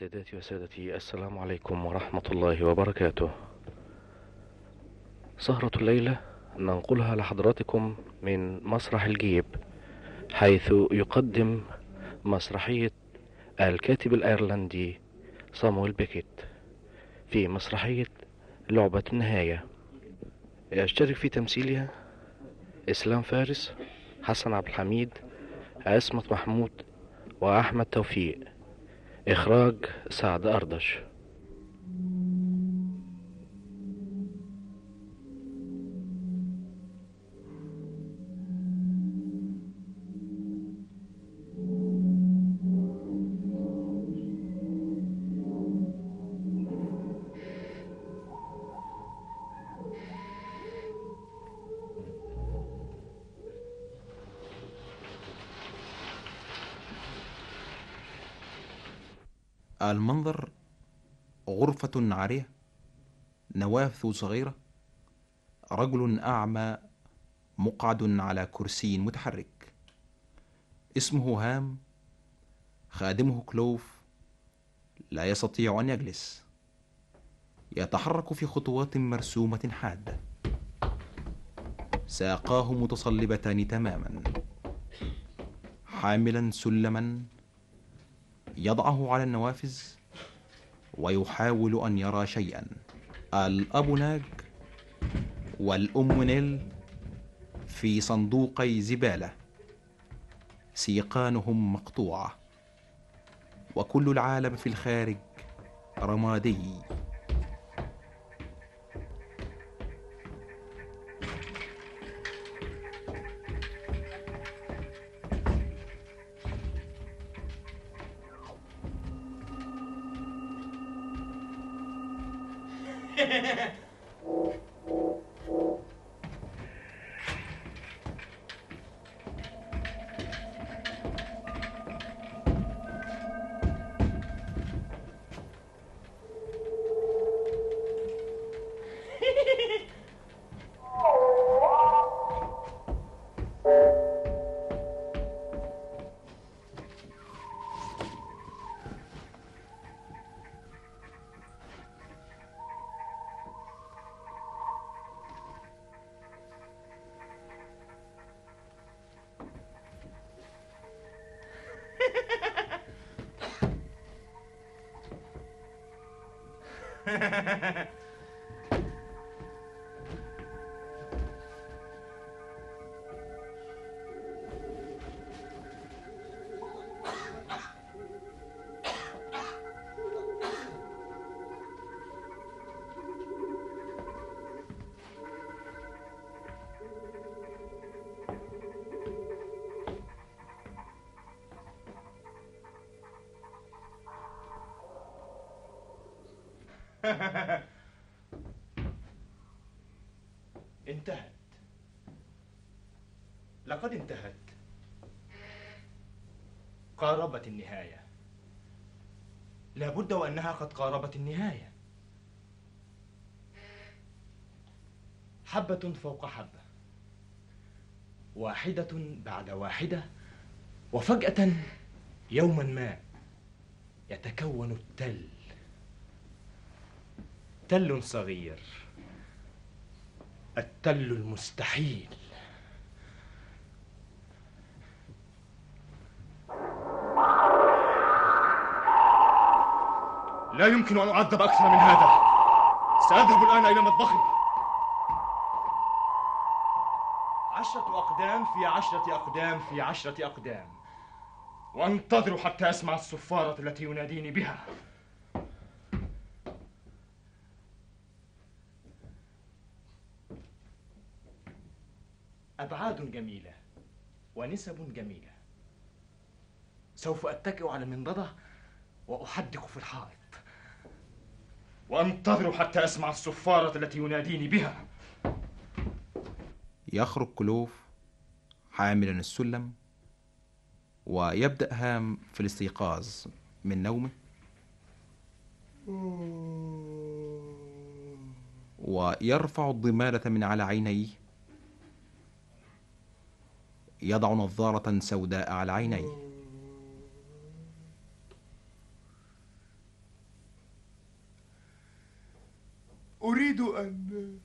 سيداتي وسادتي السلام عليكم ورحمة الله وبركاته. سهرة الليلة ننقلها لحضراتكم من مسرح الجيب حيث يقدم مسرحية الكاتب الأيرلندي صامويل بيكيت في مسرحية لعبة النهاية. يشترك في تمثيلها إسلام فارس حسن عبد الحميد عصمت محمود وأحمد توفيق. إخراج سعد أردش. المنظر غرفة عارية نوافذ صغيرة رجل أعمى مقعد على كرسي متحرك. اسمه هام خادمه كلوف لا يستطيع أن يجلس. يتحرك في خطوات مرسومة حادة. ساقاه متصلبتان تماما. حاملا سلما. يضعه على النوافذ ويحاول أن يرى شيئا. الاب ناج والأم نيل في صندوقي زبالة. سيقانهم مقطوعة. وكل العالم في الخارج رمادي. انتهت. لقد انتهت. قاربت النهاية. لابد وأنها قد قاربت النهاية. حبة فوق حبة. واحدة بعد واحدة. وفجأة يوما ما يتكون التل. تل صغير التل المستحيل. لا يمكن أن أعذب أكثر من هذا. سأذهب الآن إلى مطبخي. عشرة أقدام في عشرة أقدام في عشرة أقدام. وأنتظر حتى أسمع الصفارة التي يناديني بها. جميلة ونسب جميلة. سوف أتكئ على المنضدة وأحدق في الحائط. وأنتظر حتى أسمع الصفارة التي يناديني بها. يخرج كلوف حاملا السلم ويبدأ هام في الاستيقاظ من نومه. ويرفع الضمالة من على عينيه. يضع نظارة سوداء على عينيه. أريد أن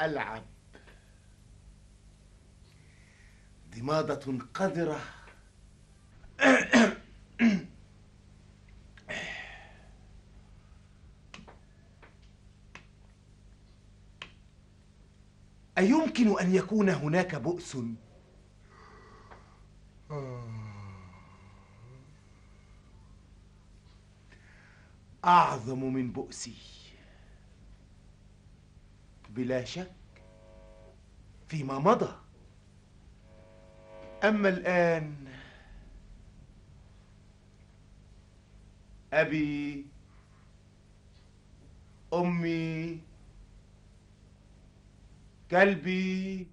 ألعب. ضمادة قذرة. أيمكن أن يكون هناك بؤس؟ أعظم من بؤسي. بلا شك فيما مضى. أما الآن أبي أمي كلبي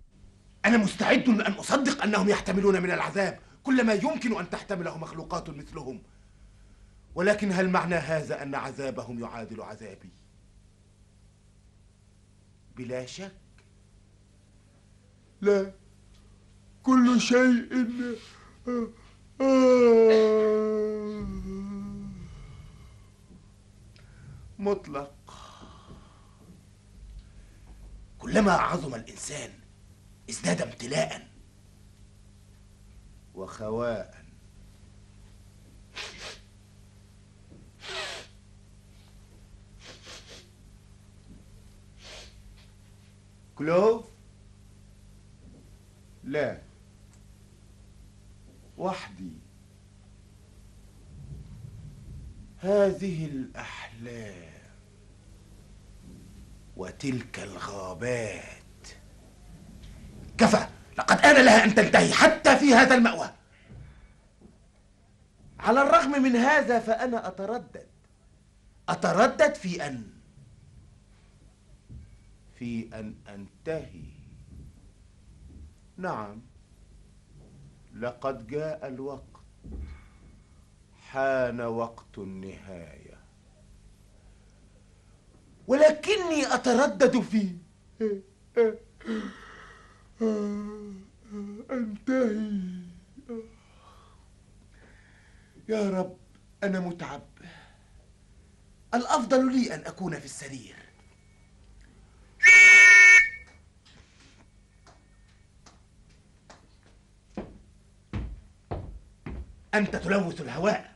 أنا مستعد أن أصدق أنهم يحتملون من العذاب. كل ما يمكن أن تحتمله مخلوقات مثلهم. ولكن هل معنى هذا أن عذابهم يعادل عذابي؟ بلا شك. لا. كل شيء مطلق. كلما عظم الإنسان ازداد امتلاء. وخواء. كلوف؟ لا. وحدي. هذه الأحلام. وتلك الغابات. كفى. لقد آن لها أن تنتهي حتى في هذا المأوى. على الرغم من هذا فأنا أتردد. أتردد في أن في أن أنتهي. نعم. لقد جاء الوقت. حان وقت النهاية. ولكني أتردد في أنتهي. يا رب أنا متعب. الأفضل لي أن أكون في السرير. أنت تلوث الهواء.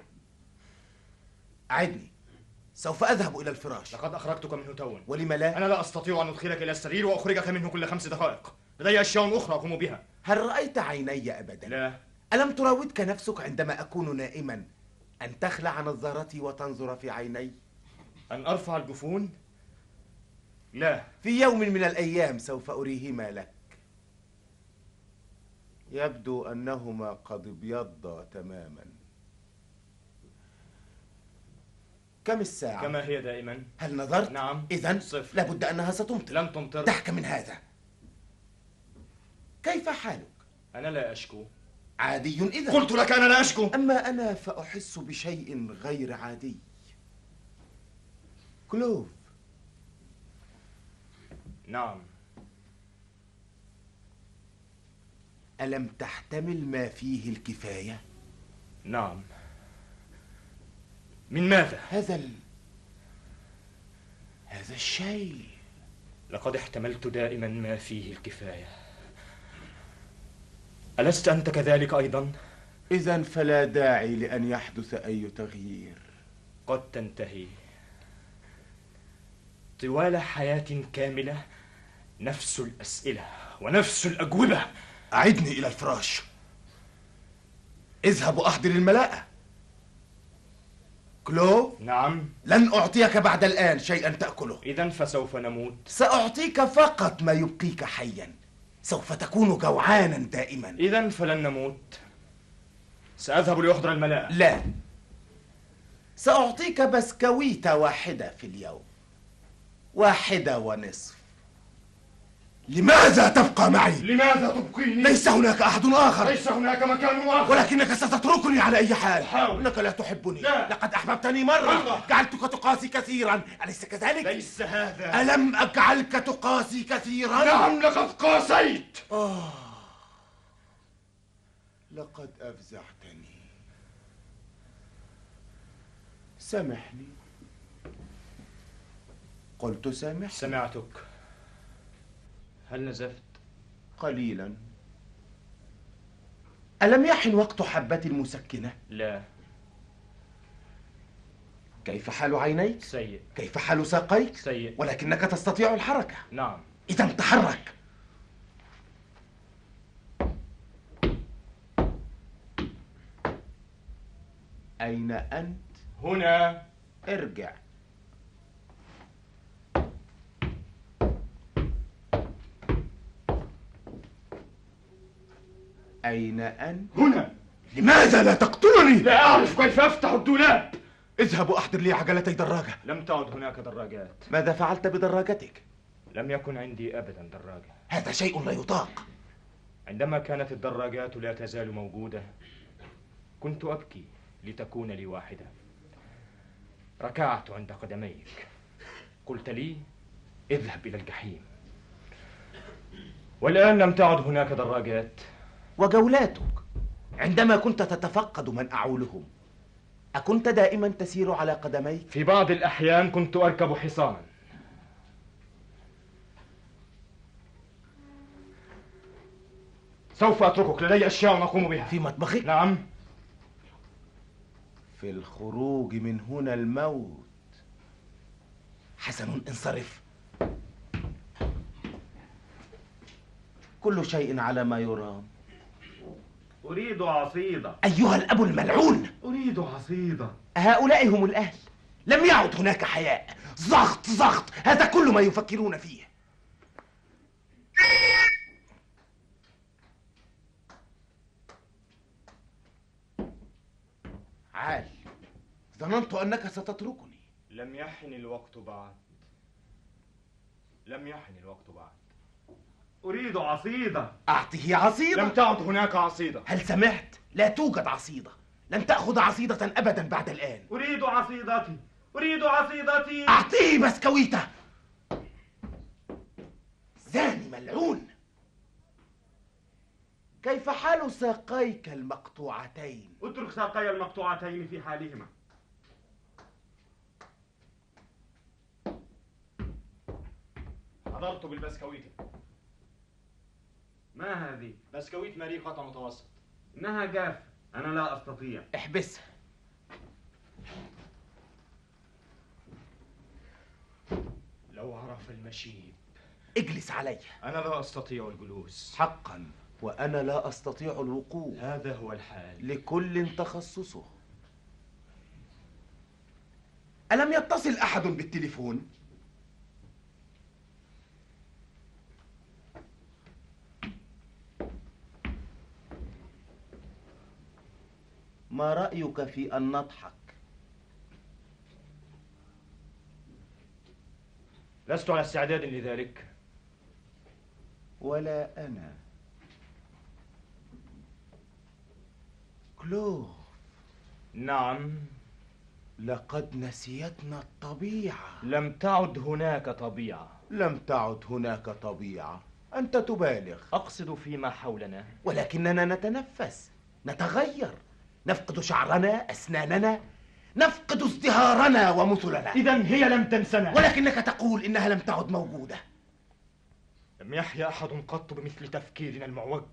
أعدني. سوف أذهب إلى الفراش. لقد أخرجتك منه توا ولم لا؟ أنا لا أستطيع أن أدخلك إلى السرير وأخرجك منه كل خمس دقائق. لدي أشياء أخرى أقوم بها. هل رأيت عيني أبدا؟ لا. ألم تراودك نفسك عندما أكون نائما أن تخلع نظارتي وتنظر في عيني؟ أن أرفع الجفون؟ لا. في يوم من الأيام سوف أريهما لك. يبدو أنهما قد ابيضا تماما. كم الساعة؟ كما هي دائما هل نظرت؟ نعم. إذا صفر. لابد أنها ستمطر لن تمطر دعك من هذا كيف حالك؟ أنا لا أشكو عادي إذا قلت لك أنا لا أشكو أما أنا فأحس بشيء غير عادي كلوف نعم ألم تحتمل ما فيه الكفاية؟ نعم من ماذا؟ هذا ال... هذا الشيء. لقد احتملت دائما ما فيه الكفاية. ألست أنت كذلك أيضا؟ إذا فلا داعي لأن يحدث أي تغيير. قد تنتهي. طوال حياة كاملة نفس الأسئلة ونفس الأجوبة. أعدني إلى الفراش. اذهب وأحضر الملاءة. كلو نعم. لن أعطيك بعد الآن شيئا تأكله. إذا فسوف نموت. سأعطيك فقط ما يبقيك حيا. سوف تكون جوعانا دائما. إذا فلن نموت. سأذهب لأحضر الملاءة لا. سأعطيك بسكويتة واحدة في اليوم. واحدة ونصف. لماذا تبقى معي؟ لماذا تبقيني؟ ليس هناك أحد آخر ليس هناك مكان آخر ولكنك ستتركني على أي حال أحاول. إنك لا تحبني لا. لقد أحببتني مرة مرة. جعلتك تقاسي كثيرا أليس كذلك؟ ليس هذا ألم أجعلك تقاسي كثيرا؟ نعم لقد قاسيت آه لقد أفزعتني سامحني قلت سامح سمعتك هل نزفت؟ قليلا ألم يحن وقت حبة المسكنة؟ لا كيف حال عينيك؟ سيء كيف حال ساقيك؟ سيء ولكنك تستطيع الحركة نعم إذا تحرك أين أنت؟ هنا ارجع أين أنت؟ هنا. لماذا لا تقتلني؟ لا أعرف كيف أفتح الدولاب. اذهب وأحضر لي عجلتي دراجة. لم تعد هناك دراجات. ماذا فعلت بدراجتك؟ لم يكن عندي أبدا دراجة. هذا شيء لا يطاق. عندما كانت الدراجات لا تزال موجودة كنت أبكي لتكون لي واحدة. ركعت عند قدميك. قلت لي اذهب إلى الجحيم. والآن لم تعد هناك دراجات. وجولاتك. عندما كنت تتفقد من أعولهم أكنت دائما تسير على قدميك؟ في بعض الأحيان كنت أركب حصانا. سوف أتركك لدي أشياء أقوم بها. في مطبخك؟ نعم. في الخروج من هنا الموت. حسن انصرف. كل شيء على ما يرام. أريد عصيدة. أيها الأب الملعون. أريد عصيدة. هؤلاء هم الأهل. لم يعد هناك حياء. ضغط ضغط. هذا كل ما يفكرون فيه. عال ظننت أنك ستتركني. لم يحن الوقت بعد. لم يحن الوقت بعد. أريد عصيدة. أعطه عصيدة؟ لم تعد هناك عصيدة. هل سمعت؟ لا توجد عصيدة. لن تأخذ عصيدة أبدا بعد الآن. أريد عصيدتي. أريد عصيدتي. أعطيه بسكويتة. زاني ملعون. كيف حال ساقيك المقطوعتين؟ اترك ساقي المقطوعتين في حالهما. حضرت بالبسكويت ما هذه؟ بسكويت ماري قطع متوسط. إنها جافة أنا لا أستطيع. احبسها لو عرف المشيب. اجلس علي. أنا لا أستطيع الجلوس. حقا. وأنا لا أستطيع الوقوف هذا هو الحال. لكل تخصصه. ألم يتصل أحد بالتليفون؟ ما رأيك في أن نضحك؟ لست على استعداد لذلك. ولا أنا. كلوف. نعم. لقد نسيتنا الطبيعة. لم تعد هناك طبيعة. لم تعد هناك طبيعة. أنت تبالغ. أقصد فيما حولنا. ولكننا نتنفس. نتغير. نفقد شعرنا أسناننا نفقد ازدهارنا ومثلنا. إذا هي لم تنسنا. ولكنك تقول إنها لم تعد موجودة. لم يحيا أحد قط بمثل تفكيرنا المعوج.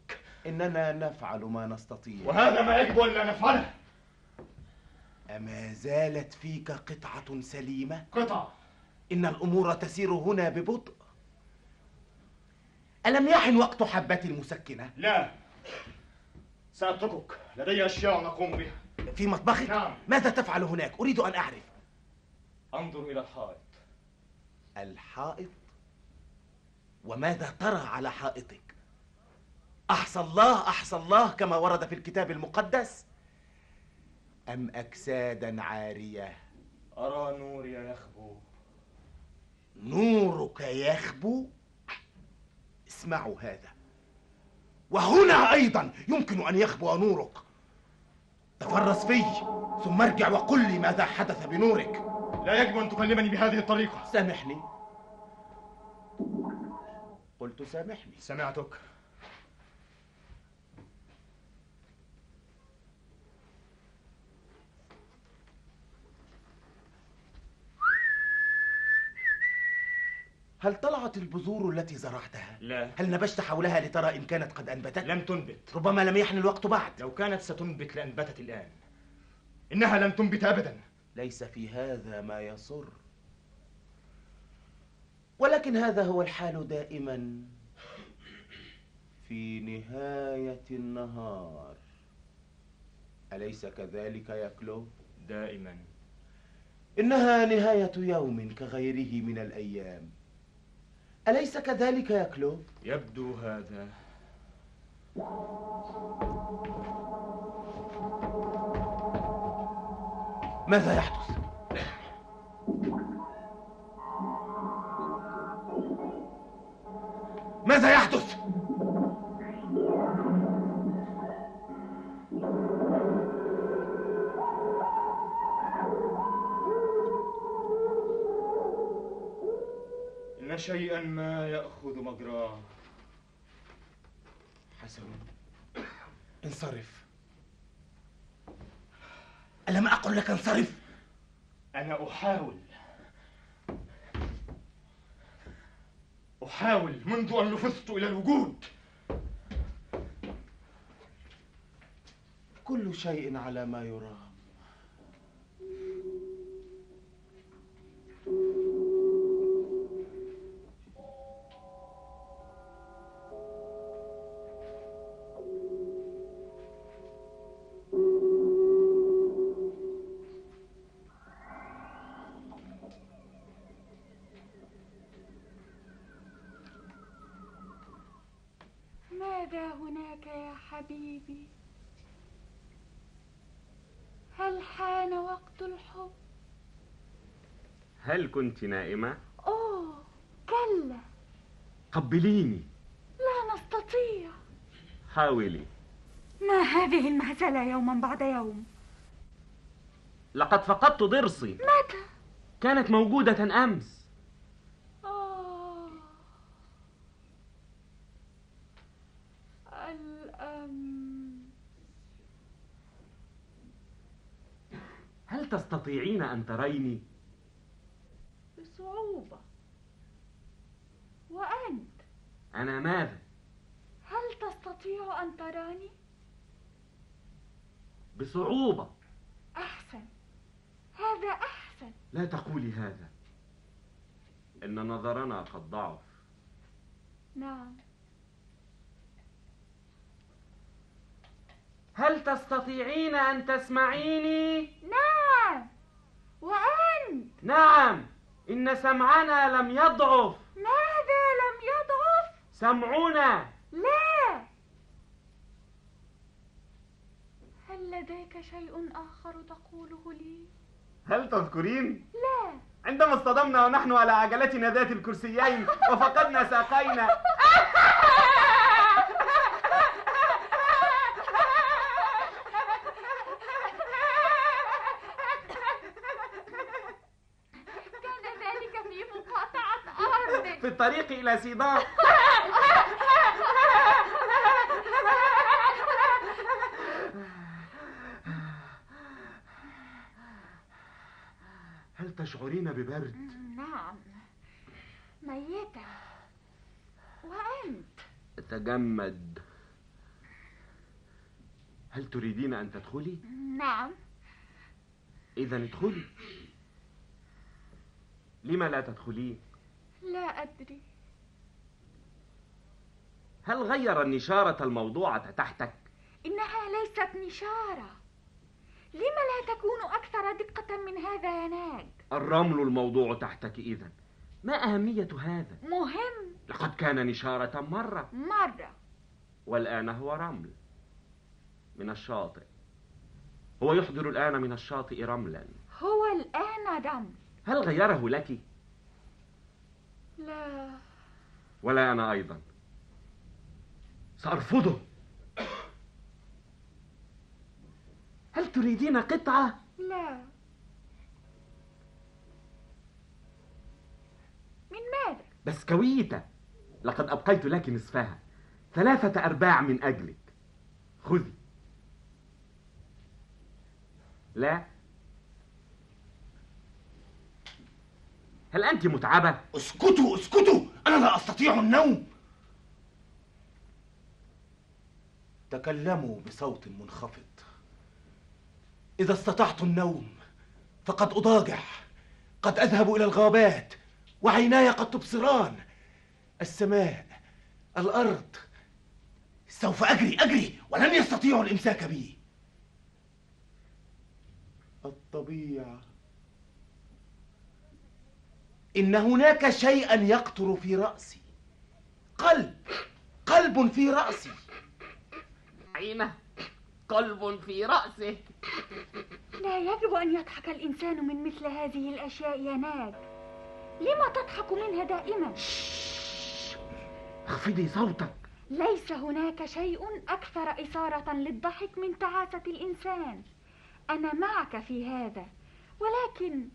إننا نفعل ما نستطيع. وهذا ما يجب أن لا نفعله. أما زالت فيك قطعة سليمة؟ قطع. إن الأمور تسير هنا ببطء. ألم يحن وقت حبة المسكنة؟ لا. سأتركك. لدي أشياء أقوم بها. في مطبخك؟ نعم. ماذا تفعل هناك؟ أريد أن أعرف. أنظر إلى الحائط. الحائط؟ وماذا ترى على حائطك؟ أحصى الله أحصى الله كما ورد في الكتاب المقدس؟ أم اجسادا عارية؟ أرى نوري يخبو. نورك يخبو؟ اسمعوا هذا. وهنا أيضا يمكن أن يخبو نورك. تفرس في ثم ارجع وقل لي ماذا حدث بنورك. لا يجب أن تكلمني بهذه الطريقة. سامحني. قلت سامحني. سمعتك. هل طلعت البذور التي زرعتها؟ لا. هل نبشت حولها لترى إن كانت قد أنبتت؟ لم تنبت. ربما لم يحن الوقت بعد. لو كانت ستنبت لأنبتت الآن. إنها لن تنبت أبدا. ليس في هذا ما يسر ولكن هذا هو الحال دائما في نهاية النهار. أليس كذلك يا كلوب؟ دائما. إنها نهاية يوم كغيره من الأيام. أليس كذلك يا كلوب؟ يبدو هذا ماذا يحدث؟ ماذا يحدث؟ إن شيئا ما يأخذ مجراه. حسن. انصرف. ألم أقل لك انصرف؟ أنا أحاول. أحاول منذ أن لفظت إلى الوجود. كل شيء على ما يرام. هل كنت نائمة؟ أوه كلا. قبليني. لا نستطيع. حاولي. ما هذه المهزلة يوما بعد يوم؟ لقد فقدت ضرسي. متى؟ كانت موجودة أمس. آه. الأم هل تستطيعين أن تريني؟ بصعوبة وأنت أنا ماذا؟ هل تستطيع أن تراني؟ بصعوبة. أحسن. هذا أحسن. لا تقولي هذا. إن نظرنا قد ضعف. نعم. هل تستطيعين أن تسمعيني؟ نعم. وأنت؟ نعم. إن سمعنا لم يضعف. ماذا سمعنا لا. هل لديك شيء آخر تقوله لي؟ هل تذكرين؟ لا. عندما اصطدمنا ونحن على عجلتنا ذات الكرسيين وفقدنا ساقينا. كان ذلك في مقاطعة أرض. في الطريق إلى سيدان هل تشعرين ببرد؟ نعم. ميتة. وأنت؟ أتجمد. هل تريدين أن تدخلي؟ نعم. إذا ادخلي. لما لا تدخلين؟ لا أدري. هل غير النشارة الموضوعة تحتك؟ إنها ليست نشارة. لم لا تكون أكثر دقة من هذا يا ناج؟ الرمل الموضوع تحتك إذا ما أهمية هذا؟ مهم. لقد كان نشارة مرة. مرة. والآن هو رمل. من الشاطئ. هو يحضر الآن من الشاطئ رملا. هو الآن رمل. هل غيره لك؟ لا. ولا أنا أيضا. سأرفضه. هل تريدين قطعة؟ لا. من ماذا؟ بسكويتة. لقد أبقيت لك نصفها. ثلاثة أرباع من أجلك. خذي. لا. هل أنت متعبة؟ اسكتوا اسكتوا. أنا لا أستطيع النوم. تكلموا بصوت منخفض. إذا استطعت النوم فقد أضاجع قد أذهب إلى الغابات وعيناي قد تبصران. السماء الأرض سوف أجري أجري ولن يستطيعوا الإمساك بي. الطبيعة. إن هناك شيئا يقطر في رأسي. قلب قلب في رأسي. عينه قلب في رأسه. لا يجب أن يضحك الإنسان من مثل هذه الأشياء يا ناج. لما تضحك منها دائما؟ اخفضي صوتك. ليس هناك شيء أكثر إثارة للضحك من تعاسة الإنسان. أنا معك في هذا ولكن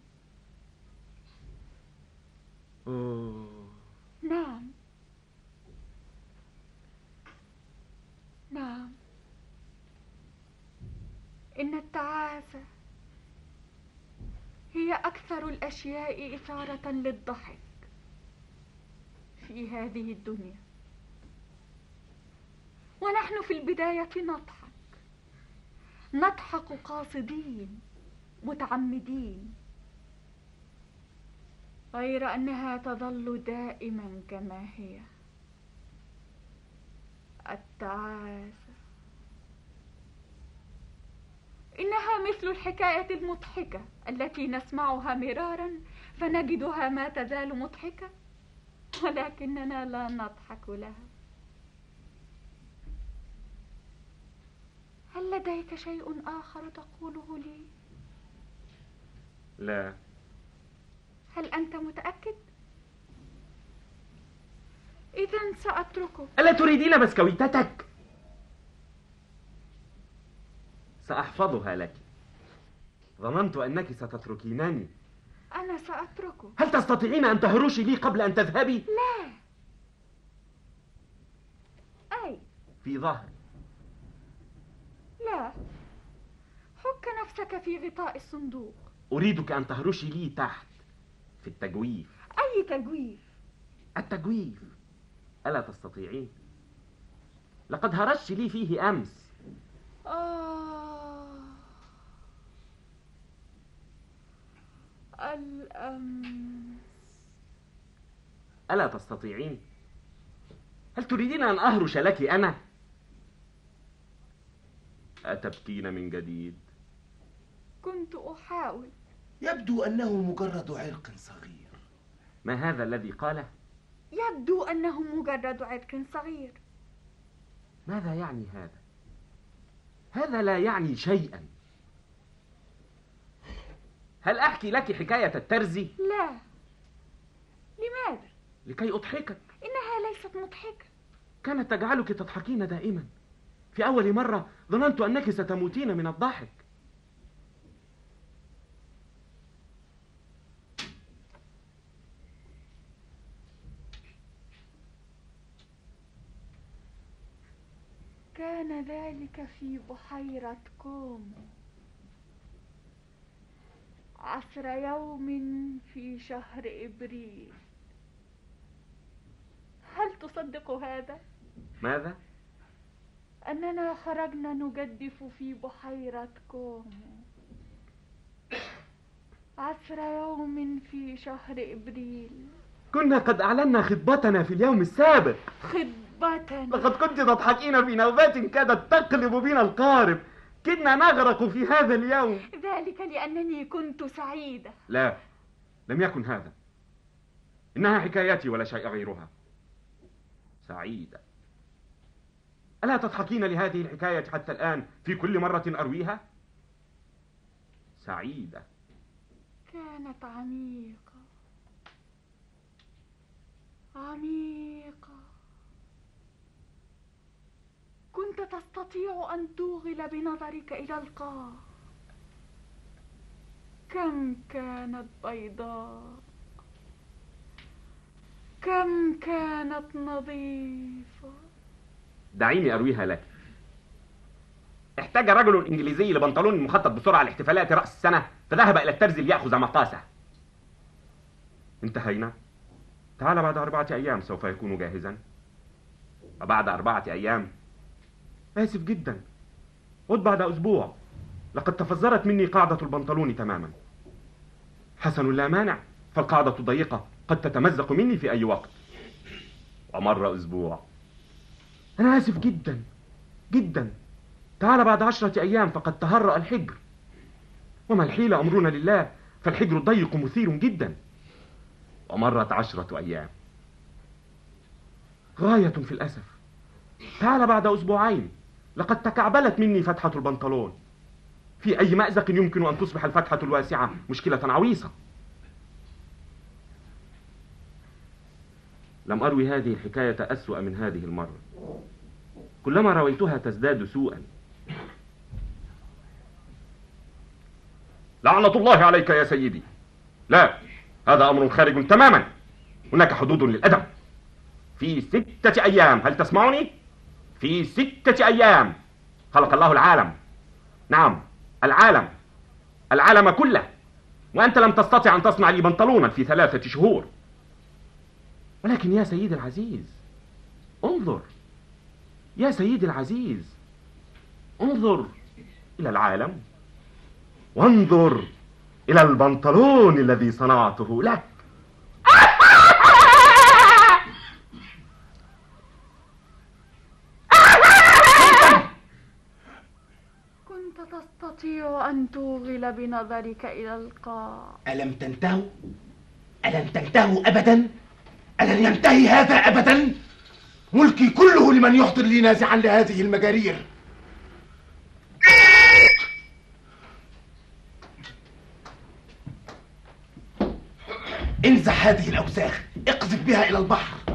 أوه. نعم. نعم. إن التعاسة هي أكثر الأشياء إثارة للضحك في هذه الدنيا. ونحن في البداية نضحك. نضحك قاصدين متعمدين غير أنها تظل دائما كما هي. التعاسة إنها مثل الحكاية المضحكة التي نسمعها مرارا فنجدها ما تزال مضحكة ولكننا لا نضحك لها هل لديك شيء آخر تقوله لي؟ لا هل أنت متأكد؟ إذا سأتركك ألا تريدين بسكويتتك؟ سأحفظها لك. ظننت أنك ستتركينني. أنا سأتركك. هل تستطيعين أن تهرشي لي قبل أن تذهبي؟ لا. أي؟ في ظهري. لا. حك نفسك في غطاء الصندوق. أريدك أن تهرشي لي تحت في التجويف. أي تجويف؟ التجويف. ألا تستطيعين؟ لقد هرشت لي فيه أمس. آه الأمس ألا تستطيعين؟ هل تريدين أن أهرش لك أنا؟ أتبكين من جديد؟ كنت أحاول يبدو أنه مجرد عرق صغير ما هذا الذي قاله؟ يبدو أنه مجرد عرق صغير ماذا يعني هذا؟ هذا لا يعني شيئا. هل أحكي لك حكاية الترزي؟ لا. لماذا؟ لكي أضحكك. إنها ليست مضحكة. كانت تجعلك تضحكين دائما. في أول مرة ظننت أنك ستموتين من الضحك. كان ذلك في بحيرة كومو عصر يوم في شهر إبريل. هل تصدق هذا؟ ماذا؟ أننا خرجنا نجدف في بحيرة كومو عصر يوم في شهر إبريل. كنا قد أعلنا خطبتنا في اليوم السابق. خطبة لقد كنت تضحكين في نوبات كادت تقلب بنا القارب. كدنا نغرق في هذا اليوم. ذلك لأنني كنت سعيدة. لا لم يكن هذا. إنها حكاياتي ولا شيء غيرها. سعيدة. ألا تضحكين لهذه الحكاية حتى الآن في كل مرة أرويها؟ سعيدة. كانت عميقة. عميقة. كنت تستطيع أن توغل بنظرك إلى القاع. كم كانت بيضاء؟ كم كانت نظيفة؟ دعيني أرويها لك. احتاج رجل إنجليزي لبنطلون مخطط بسرعة لاحتفالات رأس السنة فذهب إلى الترزي ليأخذ مقاسه انتهينا. تعال بعد أربعة أيام سوف يكون جاهزا. وبعد أربعة أيام آسف جدا. عد بعد أسبوع. لقد تفزرت مني قاعدة البنطلون تماما. حسن لا مانع فالقاعدة ضيقة. قد تتمزق مني في أي وقت. ومر أسبوع. أنا آسف جدا. جدا. تعال بعد عشرة أيام فقد تهرأ الحجر. وما الحيلة أمرنا لله فالحجر الضيق مثير جدا. ومرت عشرة أيام. غاية في الأسف. تعال بعد أسبوعين. لقد تكعبلت مني فتحة البنطلون. في أي مأزق يمكن أن تصبح الفتحة الواسعة؟ مشكلة عويصة. لم أروي هذه الحكاية أسوأ من هذه المرة. كلما رويتها تزداد سوءا. لعنة الله عليك يا سيدي. لا هذا أمر خارج تماما. هناك حدود للأدب. في ستة أيام هل تسمعني؟ في ستة أيام. خلق الله العالم. نعم العالم. العالم كله. وأنت لم تستطع أن تصنع لي بنطلونا في ثلاثة شهور. ولكن يا سيدي العزيز انظر. يا سيدي العزيز انظر إلى العالم. وانظر إلى البنطلون الذي صنعته لك كنت تستطيع أن توغل بنظرك إلى القاع ألم تنتهوا؟ ألم تنتهوا أبدا؟ ألن ينتهي هذا أبدا؟ ملكي كله لمن يحضر لي نازعا لهذه المجارير انزح هذه الأوساخ اقذف بها إلى البحر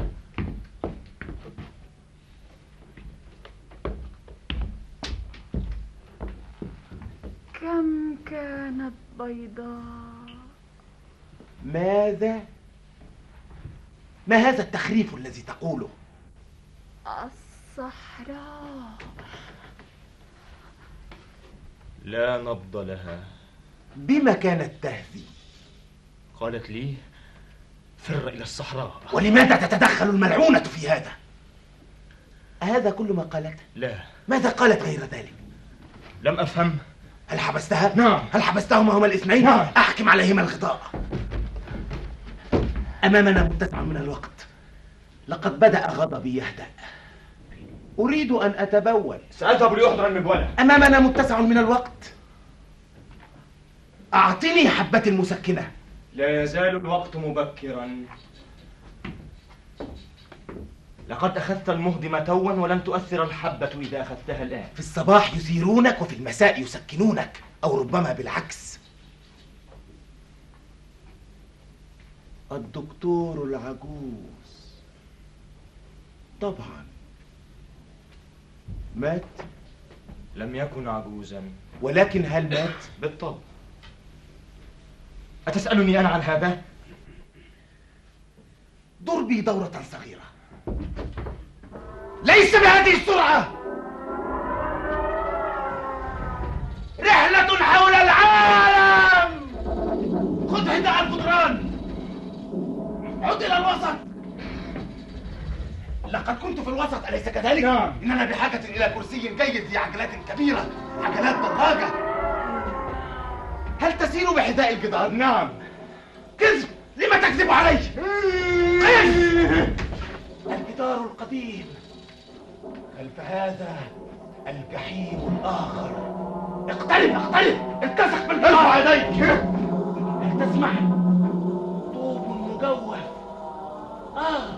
كم كانت بيضاء ماذا؟ ما هذا التخريف الذي تقوله؟ الصحراء لا نبض لها بما كانت تهذي؟ قالت لي فر إلى الصحراء ولماذا تتدخل الملعونة في هذا؟ هذا كل ما قالته؟ لا ماذا قالت غير ذلك؟ لم أفهم هل حبستها؟ نعم. هل حبستهما هما الاثنين؟ نعم. أحكم عليهما الغطاء أمامنا متسع من الوقت لقد بدأ غضبي يهدأ أريد أن أتبول سأذهب ليحضر المبولة أمامنا متسع من الوقت أعطني حبة المسكنة لا يزال الوقت مبكرا لقد أخذت المهدم توا ولن تؤثر الحبة إذا أخذتها الآن. في الصباح يثيرونك وفي المساء يسكنونك أو ربما بالعكس. الدكتور العجوز. طبعا. مات؟ لم يكن عجوزا. ولكن هل مات؟ بالطبع. أتسألني أنا عن هذا؟ دور بي دورة صغيرة. ليس بهذه السرعة. رحلة حول العالم. خذ هداء الجدران عد إلى الوسط. لقد كنت في الوسط أليس كذلك؟ نعم. إننا بحاجة إلى كرسي جيد ذي عجلات كبيرة عجلات دراجة. هل تسير بحذاء الجدار؟ نعم. كذب! لم تكذب علي؟ قف الجدار القديم. خلف هذا الجحيم الآخر. اقترب اقترب. التصق بالجدار ارفع يديك. هل تسمع. طوب مجوف. آه.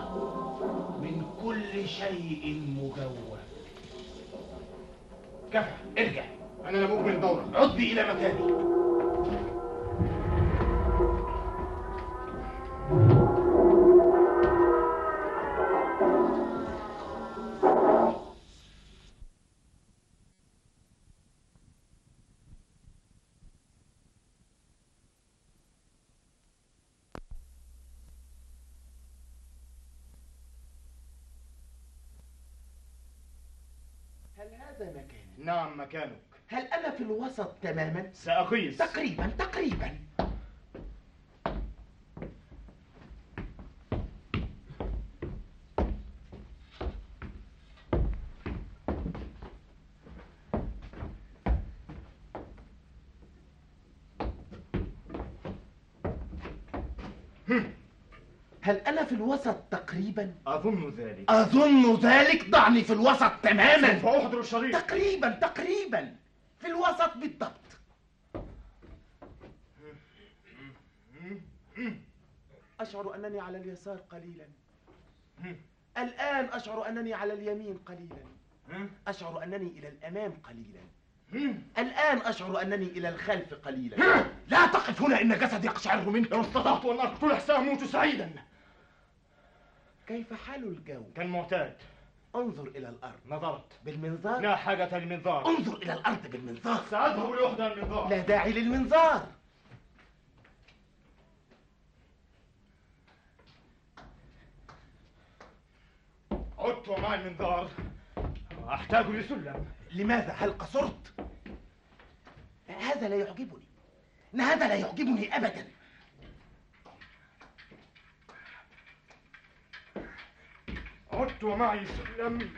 من كل شيء مجوف. كفى ارجع. أنا لم أكمل الدورة عد إلى مكاني. نعم مكانك. هل أنا في الوسط تماما؟ سأقيس. تقريبا تقريبا. هل أنا في الوسط تقريبا؟ أظن ذلك. أظن ذلك؟ ضعني في الوسط تماما. سوف أحضر الشريط تقريبا تقريبا. في الوسط بالضبط. أشعر أنني على اليسار قليلا. الآن أشعر أنني على اليمين قليلا. أشعر أنني إلى الأمام قليلا. الآن أشعر أنني إلى الخلف قليلا. لا تقف هنا إن جسدي يقشعر منك. لو استطعت أن أقتله سأموت سعيدا. كيف حال الجو؟ كالمعتاد انظر إلى الأرض. نظرت. بالمنظار؟ لا حاجة للمنظار انظر إلى الأرض بالمنظار. سأذهب لأحضر المنظار لا داعي للمنظار. عدت ومعي المنظار. أحتاج لسلم. لماذا؟ هل قصرت؟ هذا لا يعجبني. هذا لا يعجبني ابدا. عدت ومعي سلم.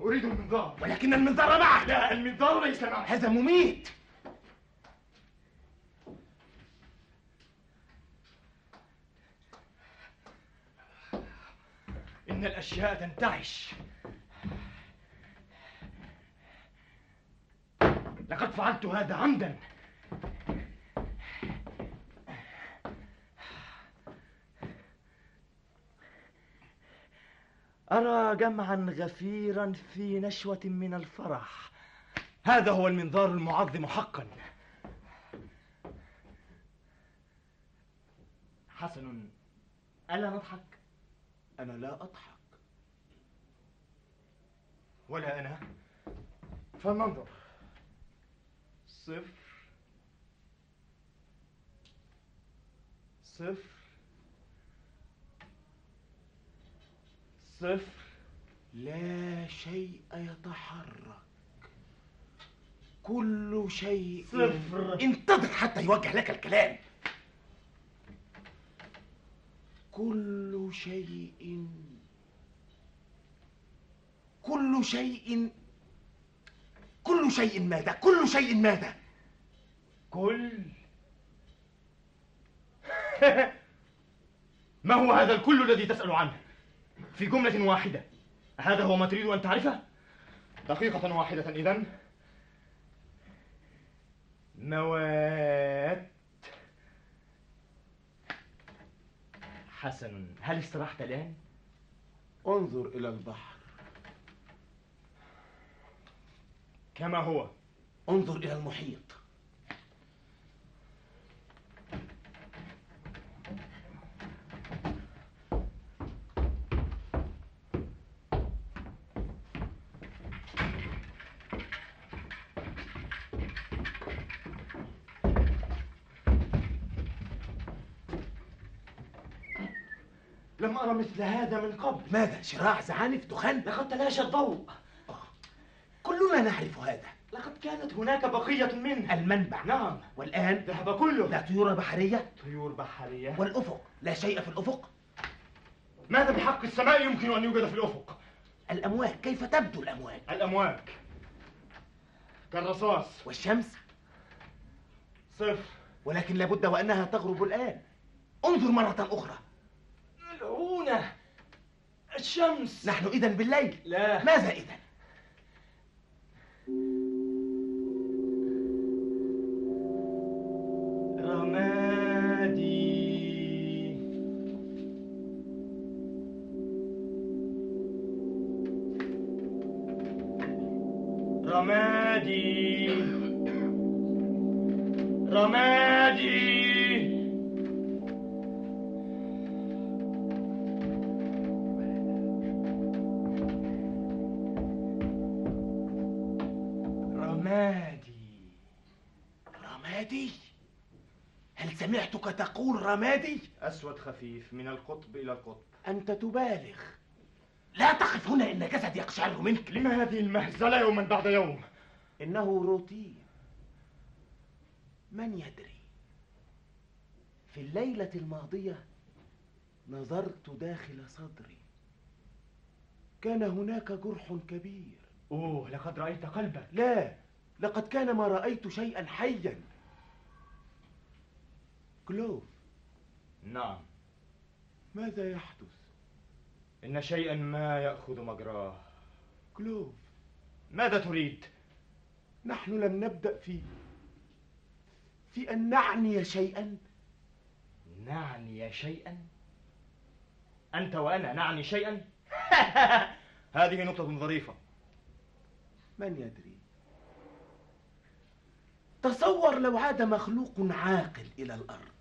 أريد المنظار. ولكن المنظار معك لا المنظار ليس معي هذا مميت. إن الأشياء تنتعش. لقد فعلت هذا عمدا. أرى جمعا غفيرا في نشوة من الفرح. هذا هو المنظار المعظم حقا. حسن ألا نضحك؟ أنا لا أضحك. ولا أنا. فلننظر صفر. صفر. صفر لا شيء يتحرك. كل شيء صفر. انتظر حتى يوجه لك الكلام. كل شيء كل شيء كل شيء ماذا؟ كل شيء ماذا؟ كل. ما هو هذا الكل الذي تسأل عنه؟ في جملة واحدة. هذا هو ما تريد أن تعرفه؟ دقيقة واحدة إذن. مواد. حسن هل استرحت الآن؟ انظر إلى البحر. كما هو. انظر إلى المحيط لم أرى مثل هذا من قبل. ماذا؟ شراع زعانف؟ دخان؟ لقد تلاشى الضوء. كلنا نعرف هذا. لقد كانت هناك بقية منه. المنبع. نعم. والآن؟ ذهب كله. لا طيور بحرية. طيور بحرية. والأفق. لا شيء في الأفق. ماذا بحق السماء يمكن أن يوجد في الأفق؟ الأمواج. كيف تبدو الأمواج؟ الأمواج. كالرصاص. والشمس؟ صفر. ولكن لابد وأنها تغرب الآن. انظر مرة أخرى. ملعونة الشمس. نحن إذا بالليل. لا. ماذا إذا تقول رمادي؟ أسود خفيف من القطب إلى القطب. أنت تبالغ. لا تقف هنا إن جسدي يقشعر منك. لما هذه المهزلة يوما بعد يوم. إنه روتين. من يدري؟ في الليلة الماضية نظرت داخل صدري. كان هناك جرح كبير. أوه لقد رأيت قلبك. لا لقد كان ما رأيت شيئا حيا. كلوف نعم. ماذا يحدث؟ إن شيئا ما يأخذ مجراه. كلوف. ماذا تريد؟ نحن لم نبدأ في في أن نعني شيئا. نعني شيئا؟ أنت وأنا نعني شيئا؟ هذه نقطة ظريفة. من يدري؟ تصور لو عاد مخلوق عاقل إلى الأرض.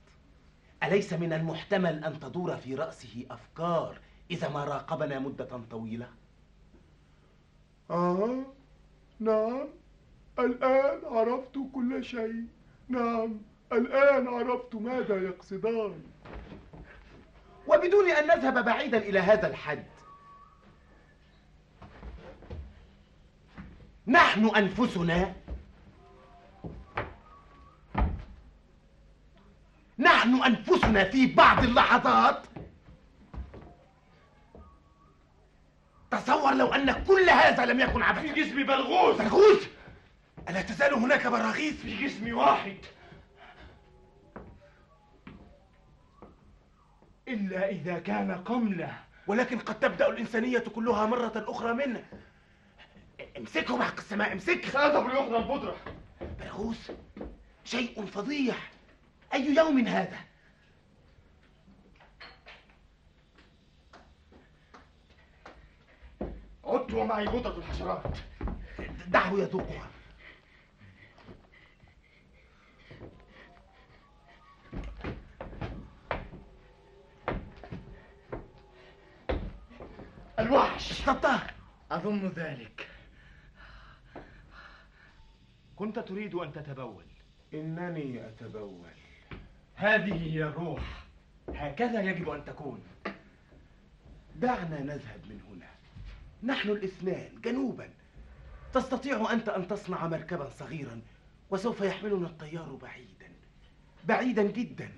أليس من المحتمل أن تدور في رأسه أفكار إذا ما راقبنا مدة طويلة؟ آه نعم. الآن عرفت كل شيء. نعم. الآن عرفت ماذا يقصدان. وبدون أن نذهب بعيدا إلى هذا الحد نحن أنفسنا نحن أنفسنا في بعض اللحظات. تصور لو أن كل هذا لم يكن عبثا. في جسمي بلغوث. برغوث ألا تزال هناك براغيث؟ في جسمي واحد. إلا إذا كان قملة. ولكن قد تبدأ الإنسانية كلها مرة أخرى منه امسكه بحق السماء امسك. سأذهب ليحضر البودرة برغوث شيء فظيع أي يوم هذا؟ عدت ومعي بودرة الحشرات. دعه يذوقها. الوحش. اصطدته أظن ذلك. كنت تريد أن تتبول. إنني أتبول. هذه هي الروح. هكذا يجب أن تكون. دعنا نذهب من هنا. نحن الاثنان جنوبا. تستطيع أنت أن تصنع مركبا صغيرا وسوف يحملنا الطيار بعيدا. بعيدا جدا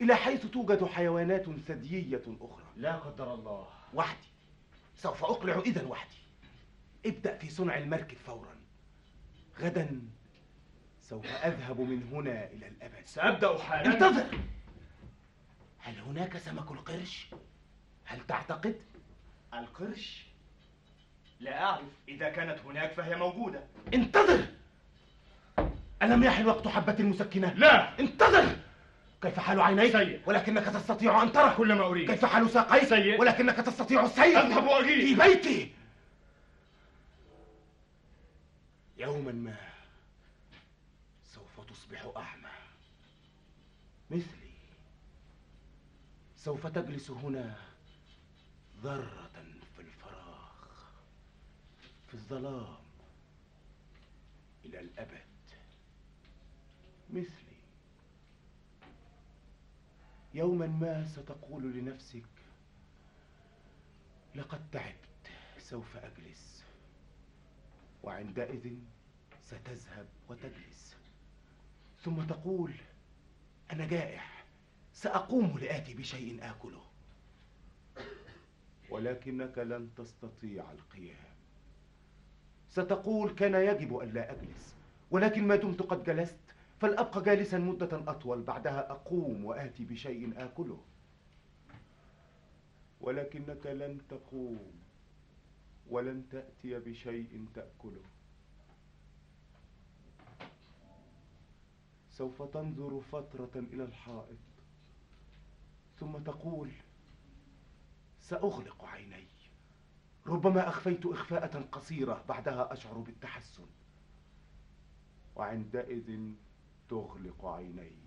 إلى حيث توجد حيوانات ثديية أخرى. لا قدر الله. وحدي. سوف أقلع إذا وحدي. ابدأ في صنع المركب فورا. غدا سوف أذهب من هنا إلى الأبد سأبدأ حالا انتظر هل هناك سمك القرش؟ هل تعتقد؟ القرش لا أعرف إذا كانت هناك فهي موجودة انتظر ألم يحل وقت حبة المسكنة؟ لا انتظر كيف حال عينيك؟ سيء. ولكنك تستطيع أن ترى كل ما أريد كيف حال ساقيك؟ سيء. ولكنك تستطيع السير أذهب وأجيء. في بيتي يوما ما تصبح أعمى. مثلي. سوف تجلس هنا ذرة في الفراغ في الظلام إلى الأبد. مثلي. يوما ما ستقول لنفسك لقد تعبت سوف أجلس. وعندئذ ستذهب وتجلس. ثم تقول أنا جائع سأقوم لآتي بشيء آكله. ولكنك لن تستطيع القيام. ستقول كان يجب ألا أجلس ولكن ما دمت قد جلست فلأبقى جالسا مدة أطول بعدها أقوم وآتي بشيء آكله. ولكنك لن تقوم ولن تأتي بشيء تأكله. سوف تنظر فترة إلى الحائط. ثم تقول سأغلق عيني. ربما أخفيت إخفاءة قصيرة بعدها أشعر بالتحسن. وعندئذ تغلق عينيك.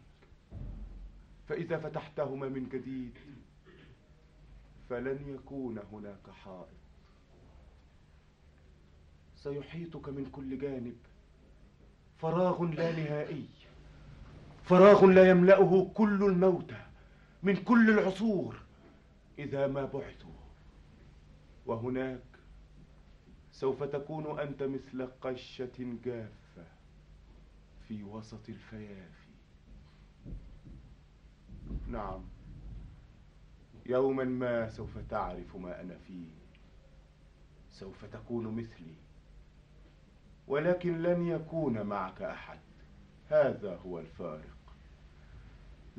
فإذا فتحتهما من جديد فلن يكون هناك حائط. سيحيطك من كل جانب. فراغ لا نهائي. فراغ لا يملأه كل الموتى من كل العصور إذا ما بعثوا. وهناك سوف تكون أنت مثل قشة جافة في وسط الفيافي. نعم يوما ما سوف تعرف ما أنا فيه. سوف تكون مثلي ولكن لن يكون معك أحد. هذا هو الفارق.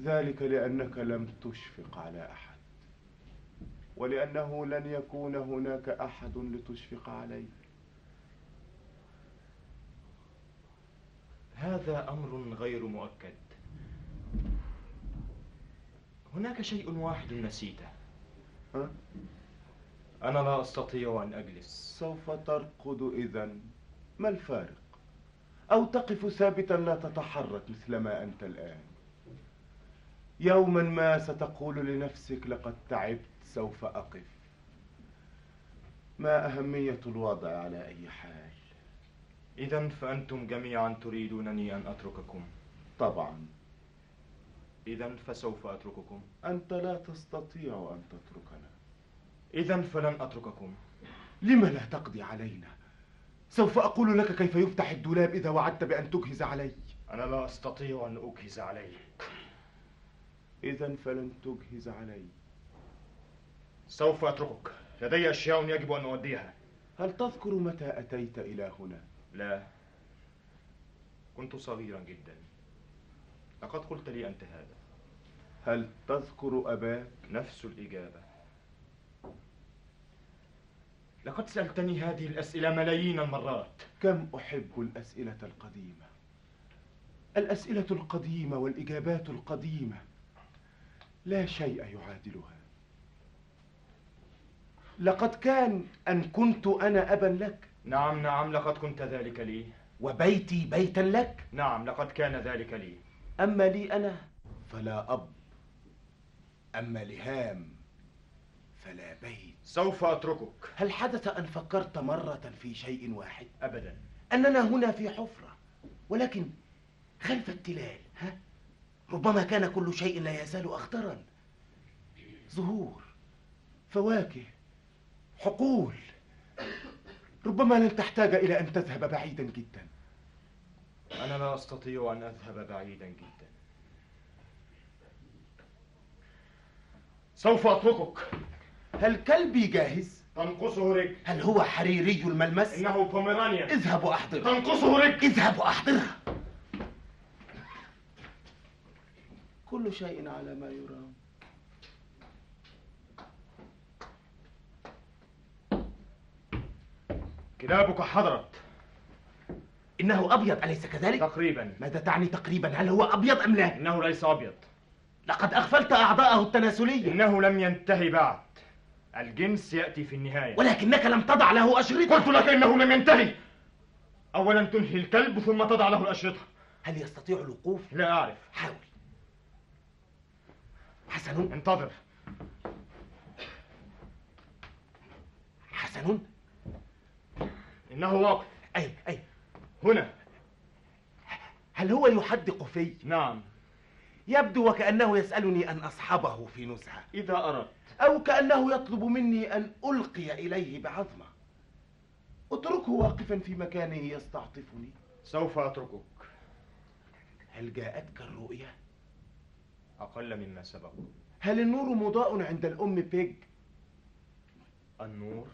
ذلك لأنك لم تشفق على أحد ولأنه لن يكون هناك أحد لتشفق عليه. هذا أمر غير مؤكد. هناك شيء واحد نسيته. ها؟ أنا لا أستطيع أن أجلس. سوف ترقد إذا ما الفارق؟ أو تقف ثابتا لا تتحرك مثل ما أنت الآن. يوما ما ستقول لنفسك لقد تعبت سوف أقف. ما أهمية الوضع على أي حال؟ إذا فأنتم جميعا تريدونني أن أترككم. طبعا. إذا فسوف أترككم. أنت لا تستطيع أن تتركنا. إذا فلن أترككم. لم لا تقضي علينا؟ سوف أقول لك كيف يفتح الدولاب إذا وعدت بأن تجهز علي. أنا لا أستطيع أن أجهز عليه إذا فلن تجهز علي. سوف أتركك. لدي أشياء يجب أن أوديها. هل تذكر متى أتيت إلى هنا؟ لا. كنت صغيرا جدا. لقد قلت لي أنت هذا. هل تذكر أباك؟ نفس الإجابة. لقد سألتني هذه الأسئلة ملايين المرات. كم أحب الأسئلة القديمة؟ الأسئلة القديمة والإجابات القديمة. لا شيء يعادلها. لقد كان أن كنت أنا أبا لك. نعم نعم لقد كنت ذلك لي. وبيتي بيتا لك؟ نعم لقد كان ذلك لي. أما لي أنا؟ فلا أب. أما لهام فلا بيت. سوف أتركك. هل حدث أن فكرت مرة في شيء واحد؟ أبدا. أننا هنا في حفرة ولكن خلف التلال ها؟ ربما كان كل شيء لا يزال أخضرا زهور فواكه حقول. ربما لن تحتاج إلى أن تذهب بعيدا جدا. أنا لا أستطيع أن أذهب بعيدا جدا. سوف أتركك. هل كلبي جاهز؟ تنقصه رجل هل هو حريري الملمس؟ إنه بوميرانيا. اذهب وأحضره تنقصه رجل اذهب وأحضره كل شيء على ما يرام. كلابك حضرت. إنه أبيض أليس كذلك؟ تقريبا. ماذا تعني تقريبا؟ هل هو أبيض أم لا؟ إنه ليس أبيض. لقد أغفلت أعضاءه التناسلية. إنه لم ينتهي بعد. الجنس يأتي في النهاية. ولكنك لم تضع له أشرطة. قلت لك إنه لم ينتهي. أولا تنهي الكلب ثم تضع له الأشرطة. هل يستطيع الوقوف؟ لا أعرف. حاول. حسن انتظر. حسن إنه واقف. أي أي. هنا. هل هو يحدق في؟ نعم. يبدو وكأنه يسألني أن أصحبه في نزهة. إذا أردت. أو كأنه يطلب مني أن ألقي إليه بعظمة. اتركه واقفا في مكانه يستعطفني. سوف أتركك. هل جاءتك الرؤيا؟ أقل مما سبق. هل النور مضاء عند الأم بيج؟ النور؟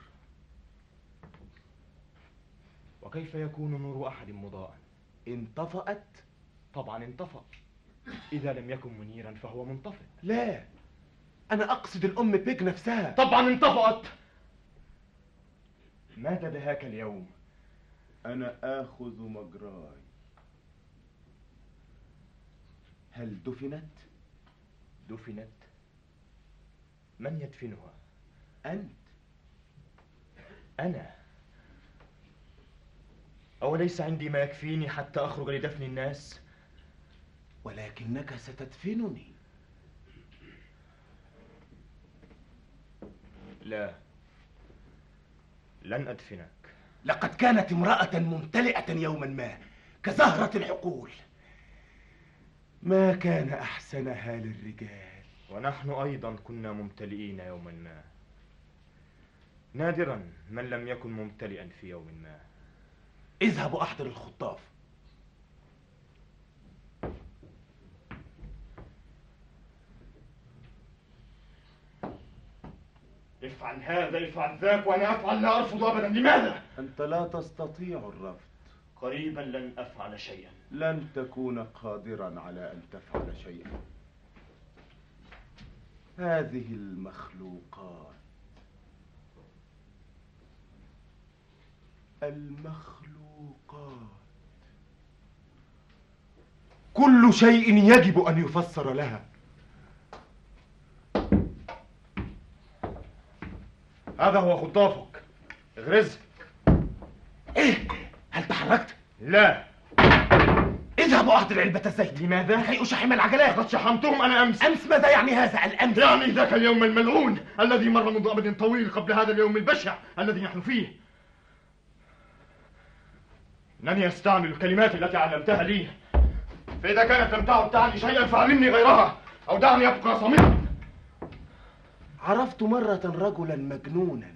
وكيف يكون نور أحد مضاء؟ انطفأت؟ طبعا انطفأ. إذا لم يكن منيرا فهو منطفئ. لا أنا أقصد الأم بيج نفسها. طبعا انطفأت. ماذا دهاك اليوم؟ أنا آخذ مجراي. هل دفنت؟ دفنت. من يدفنها؟ أنت. أنا. أوليس عندي ما يكفيني حتى أخرج لدفن الناس؟ ولكنك ستدفنني. لا. لن أدفنك. لقد كانت امرأة ممتلئة يوما ما كزهرة الحقول. ما كان أحسنها للرجال. ونحن أيضا كنا ممتلئين يوما ما. نادرا من لم يكن ممتلئا في يوم ما. اذهب أحضر الخطاف. افعل هذا افعل ذاك وأنا أفعل لا أرفض أبدا. لماذا؟ أنت لا تستطيع الرفض. قريبا لن أفعل شيئا. لن تكون قادرا على أن تفعل شيئا. هذه المخلوقات. المخلوقات. كل شيء يجب أن يفسر لها. هذا هو خطافك. اغرز. إيه؟ هل تحركت؟ لا. اذهب واعطي العلبة الزيت. لماذا؟ لكي اشحم العجلات. لقد شحمتهم أنا أمس. أمس ماذا يعني هذا الأمس؟ يعني ذاك اليوم الملعون الذي مر منذ أبد طويل قبل هذا اليوم البشع الذي نحن فيه. إنني أستعمل الكلمات التي علمتها لي. فإذا كانت لم تعد تعني شيئا فعلمني غيرها أو دعني أبقى صامتا. عرفت مرة رجلا مجنونا.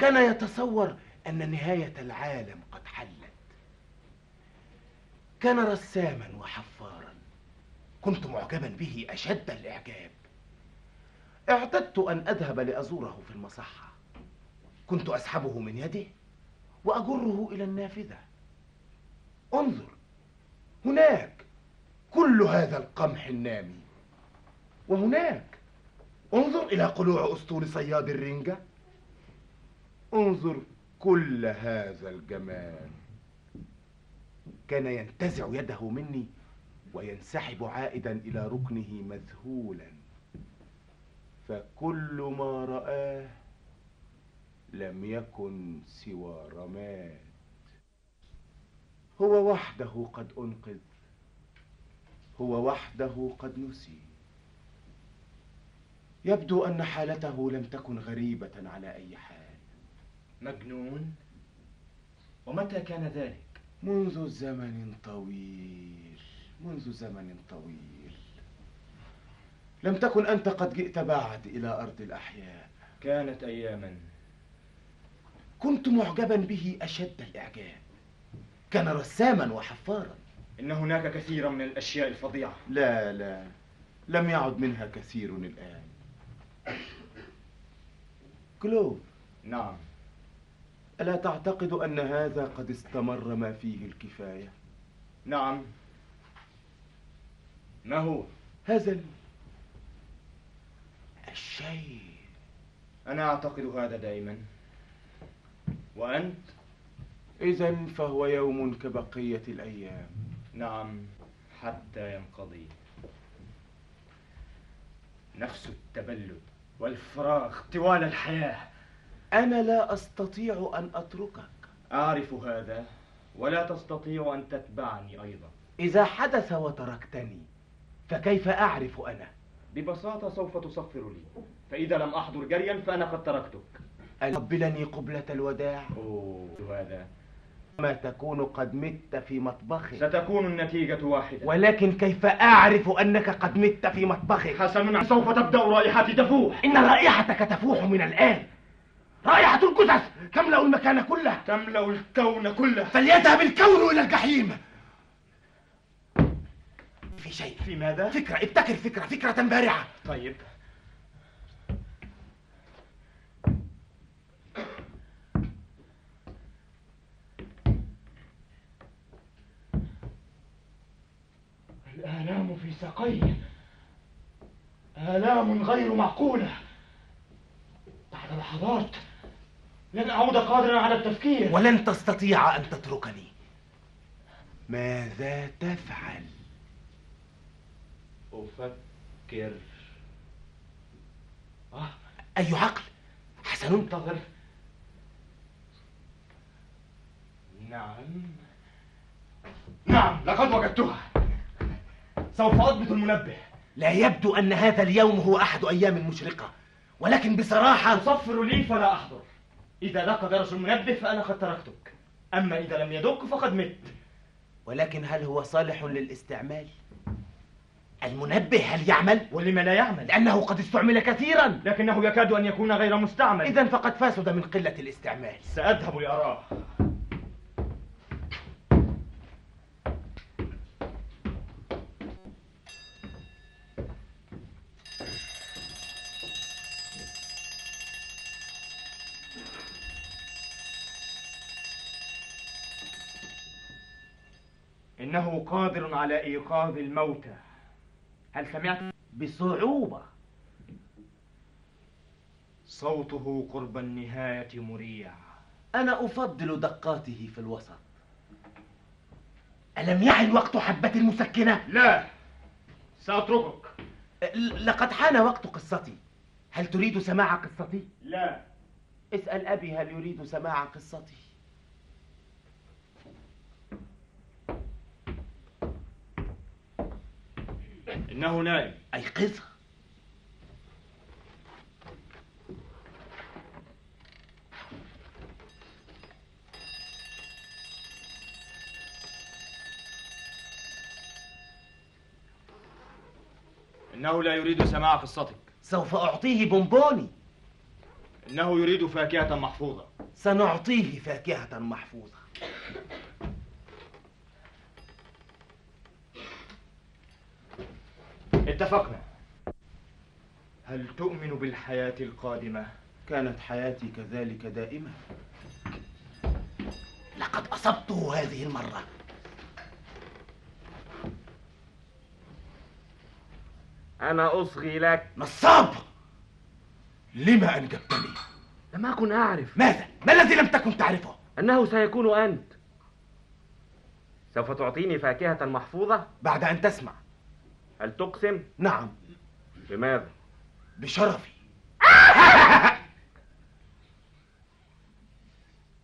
كان يتصور أن نهاية العالم قد حلت كان رساما وحفارا. كنت معجبا به أشد الإعجاب. اعتدت أن أذهب لأزوره في المصحة. كنت أسحبه من يده وأجره إلى النافذة. انظر هناك كل هذا القمح النامي. وهناك انظر إلى قلوع أسطول صياد الرنجة. انظر كل هذا الجمال. كان ينتزع يده مني وينسحب عائدا إلى ركنه مذهولا. فكل ما رآه لم يكن سوى رماد. هو وحده قد أنقذ هو وحده قد نسي. يبدو أن حالته لم تكن غريبة على أي حال. مجنون؟ ومتى كان ذلك؟ منذ زمن طويل منذ زمن طويل. لم تكن أنت قد جئت بعد إلى أرض الأحياء. كانت أياما. كنت معجبا به أشد الإعجاب. كان رساما وحفارا. إن هناك كثيرا من الأشياء الفظيعة. لا لا. لم يعد منها كثير الآن. كلوب. نعم. ألا تعتقد أن هذا قد استمر ما فيه الكفاية؟ نعم. ما هو؟ هذا ال- الشيء. أنا أعتقد هذا دائما. وأنت؟ إذا فهو يوم كبقية الأيام. نعم حتى ينقضي. نفس التبلد والفراغ طوال الحياة. أنا لا أستطيع أن أتركك. أعرف هذا ولا تستطيع أن تتبعني أيضا. إذا حدث وتركتني فكيف أعرف أنا؟ ببساطة سوف تصفر لي. فإذا لم أحضر جريا فأنا قد تركتك. قبلني قبلة الوداع؟ أوه هذا. ما تكون قد مت في مطبخي ستكون النتيجة واحدة. ولكن كيف أعرف أنك قد مت في مطبخك؟ حسنا. سوف تبدأ رائحتي تفوح. إن رائحتك تفوح من الآن. رائحة الجثث تملأ المكان كله! تملأ الكون كله! فليذهب الكون إلى الجحيم! في شيء! في ماذا؟ فكرة! ابتكر فكرة! فكرة بارعة! طيب. الآلام في ساقي آلام غير معقولة! بعد لحظات! لن أعود قادرا على التفكير. ولن تستطيع أن تتركني. ماذا تفعل؟ أفكر. آه. أي عقل؟ حسن. انتظر. نعم. نعم لقد وجدتها. سوف أضبط المنبه. لا يبدو أن هذا اليوم هو أحد أيام المشرقة ولكن بصراحة تصفر لي فلا أحضر. إذا دق جرس المنبه فأنا قد تركتك. أما إذا لم يدق فقد مت. ولكن هل هو صالح للاستعمال؟ المنبه هل يعمل؟ ولم لا يعمل. لأنه قد استعمل كثيرا. لكنه يكاد أن يكون غير مستعمل. إذا فقد فاسد من قلة الاستعمال. سأذهب لأراه إنه قادر على إيقاظ الموتى. هل سمعت؟ بصعوبة؟ صوته قرب النهاية مريع. أنا أفضل دقاته في الوسط. ألم يعن وقت حبة المسكنة؟ لا سأتركك. لقد حان وقت قصتي. هل تريد سماع قصتي؟ لا. اسأل أبي هل يريد سماع قصتي؟ إنه نائم. أيقظه إنه لا يريد سماع قصتك. سوف أعطيه بونبوني. إنه يريد فاكهة محفوظة. سنعطيه فاكهة محفوظة. اتفقنا هل تؤمن بالحياة القادمة؟ كانت حياتي كذلك دائما لقد أصبته هذه المرة. أنا أصغي لك. نصاب! لما أنجبتني؟ لم أكن أعرف. ماذا؟ ما الذي لم تكن تعرفه؟ أنه سيكون أنت. سوف تعطيني فاكهة محفوظة؟ بعد أن تسمع. هل تقسم؟ نعم. بماذا؟ بشرفي.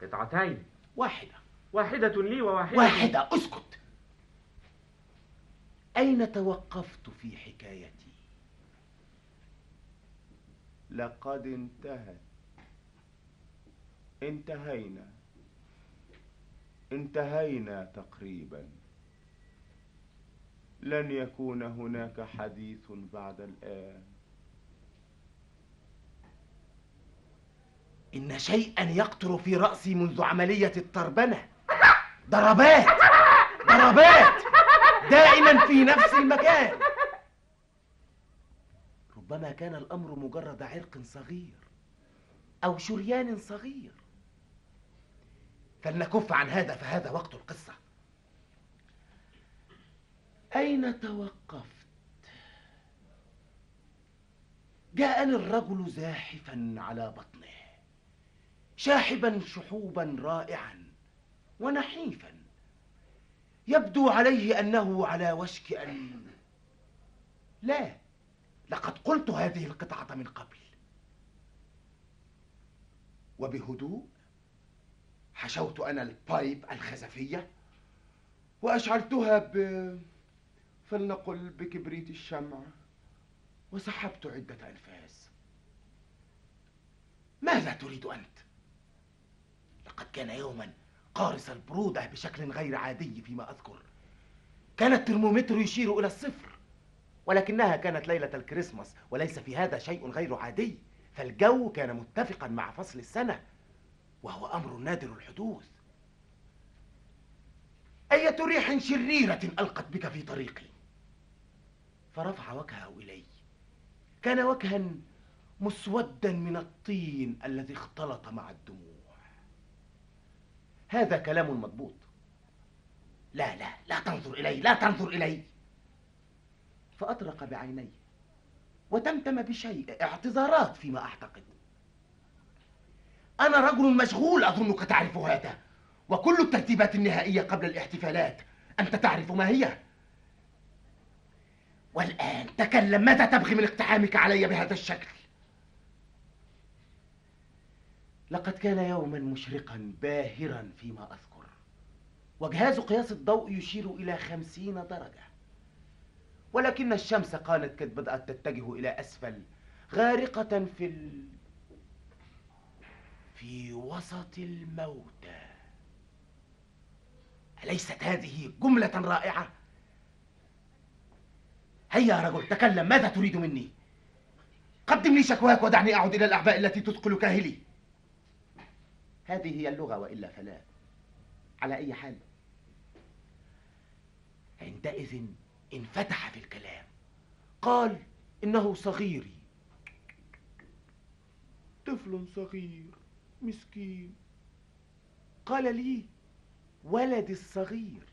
قطعتين. واحدة. واحدة لي وواحدة واحدة. اسكت. أين توقفت في حكايتي؟ لقد انتهت. انتهينا. انتهينا تقريبا. لن يكون هناك حديث بعد الآن. إن شيئا يقطر في رأسي منذ عملية التربنة ضربات! ضربات! دائما في نفس المكان. ربما كان الأمر مجرد عرق صغير أو شريان صغير. فلنكف عن هذا فهذا وقت القصة. أين توقفت؟ جاءني الرجل زاحفا على بطنه شاحبا شحوبا رائعا ونحيفا يبدو عليه أنه على وشك أن لا لقد قلت هذه القطعة من قبل وبهدوء حشوت أنا ال pipe الخزفية وأشعلتها ب فلنقل بكبريت الشمع وسحبت عدة انفاس ماذا تريد أنت؟ لقد كان يوما قارس البرودة بشكل غير عادي فيما أذكر. كان الترمومتر يشير إلى الصفر ولكنها كانت ليلة الكريسماس وليس في هذا شيء غير عادي. فالجو كان متفقا مع فصل السنة وهو أمر نادر الحدوث. أية ريح شريرة ألقت بك في طريقي؟ فرفع وجهه إلي. كان وجها مسودا من الطين الذي اختلط مع الدموع. هذا كلام مضبوط. لا لا لا تنظر إلي لا تنظر إلي. فأطرق بعينيه وتمتم بشيء اعتذارات فيما أعتقد. أنا رجل مشغول أظنك تعرف هذا وكل الترتيبات النهائية قبل الاحتفالات. أنت تعرف ما هي؟ والآن تكلم ماذا تبغي من اقتحامك علي بهذا الشكل لقد كان يوما مشرقا باهرا فيما أذكر وجهاز قياس الضوء يشير إلى خمسين درجة ولكن الشمس كانت قد بدأت تتجه إلى أسفل غارقة في ال... في وسط الموتى أليست هذه جملة رائعة؟ هيا يا رجل تكلم ماذا تريد مني؟ قدم لي شكواك ودعني أعد إلى الأعباء التي تثقل كاهلي. هذه هي اللغة وإلا فلا. على أي حال؟ عندئذ انفتح في الكلام. قال إنه صغيري طفل صغير مسكين. قال لي ولدي الصغير.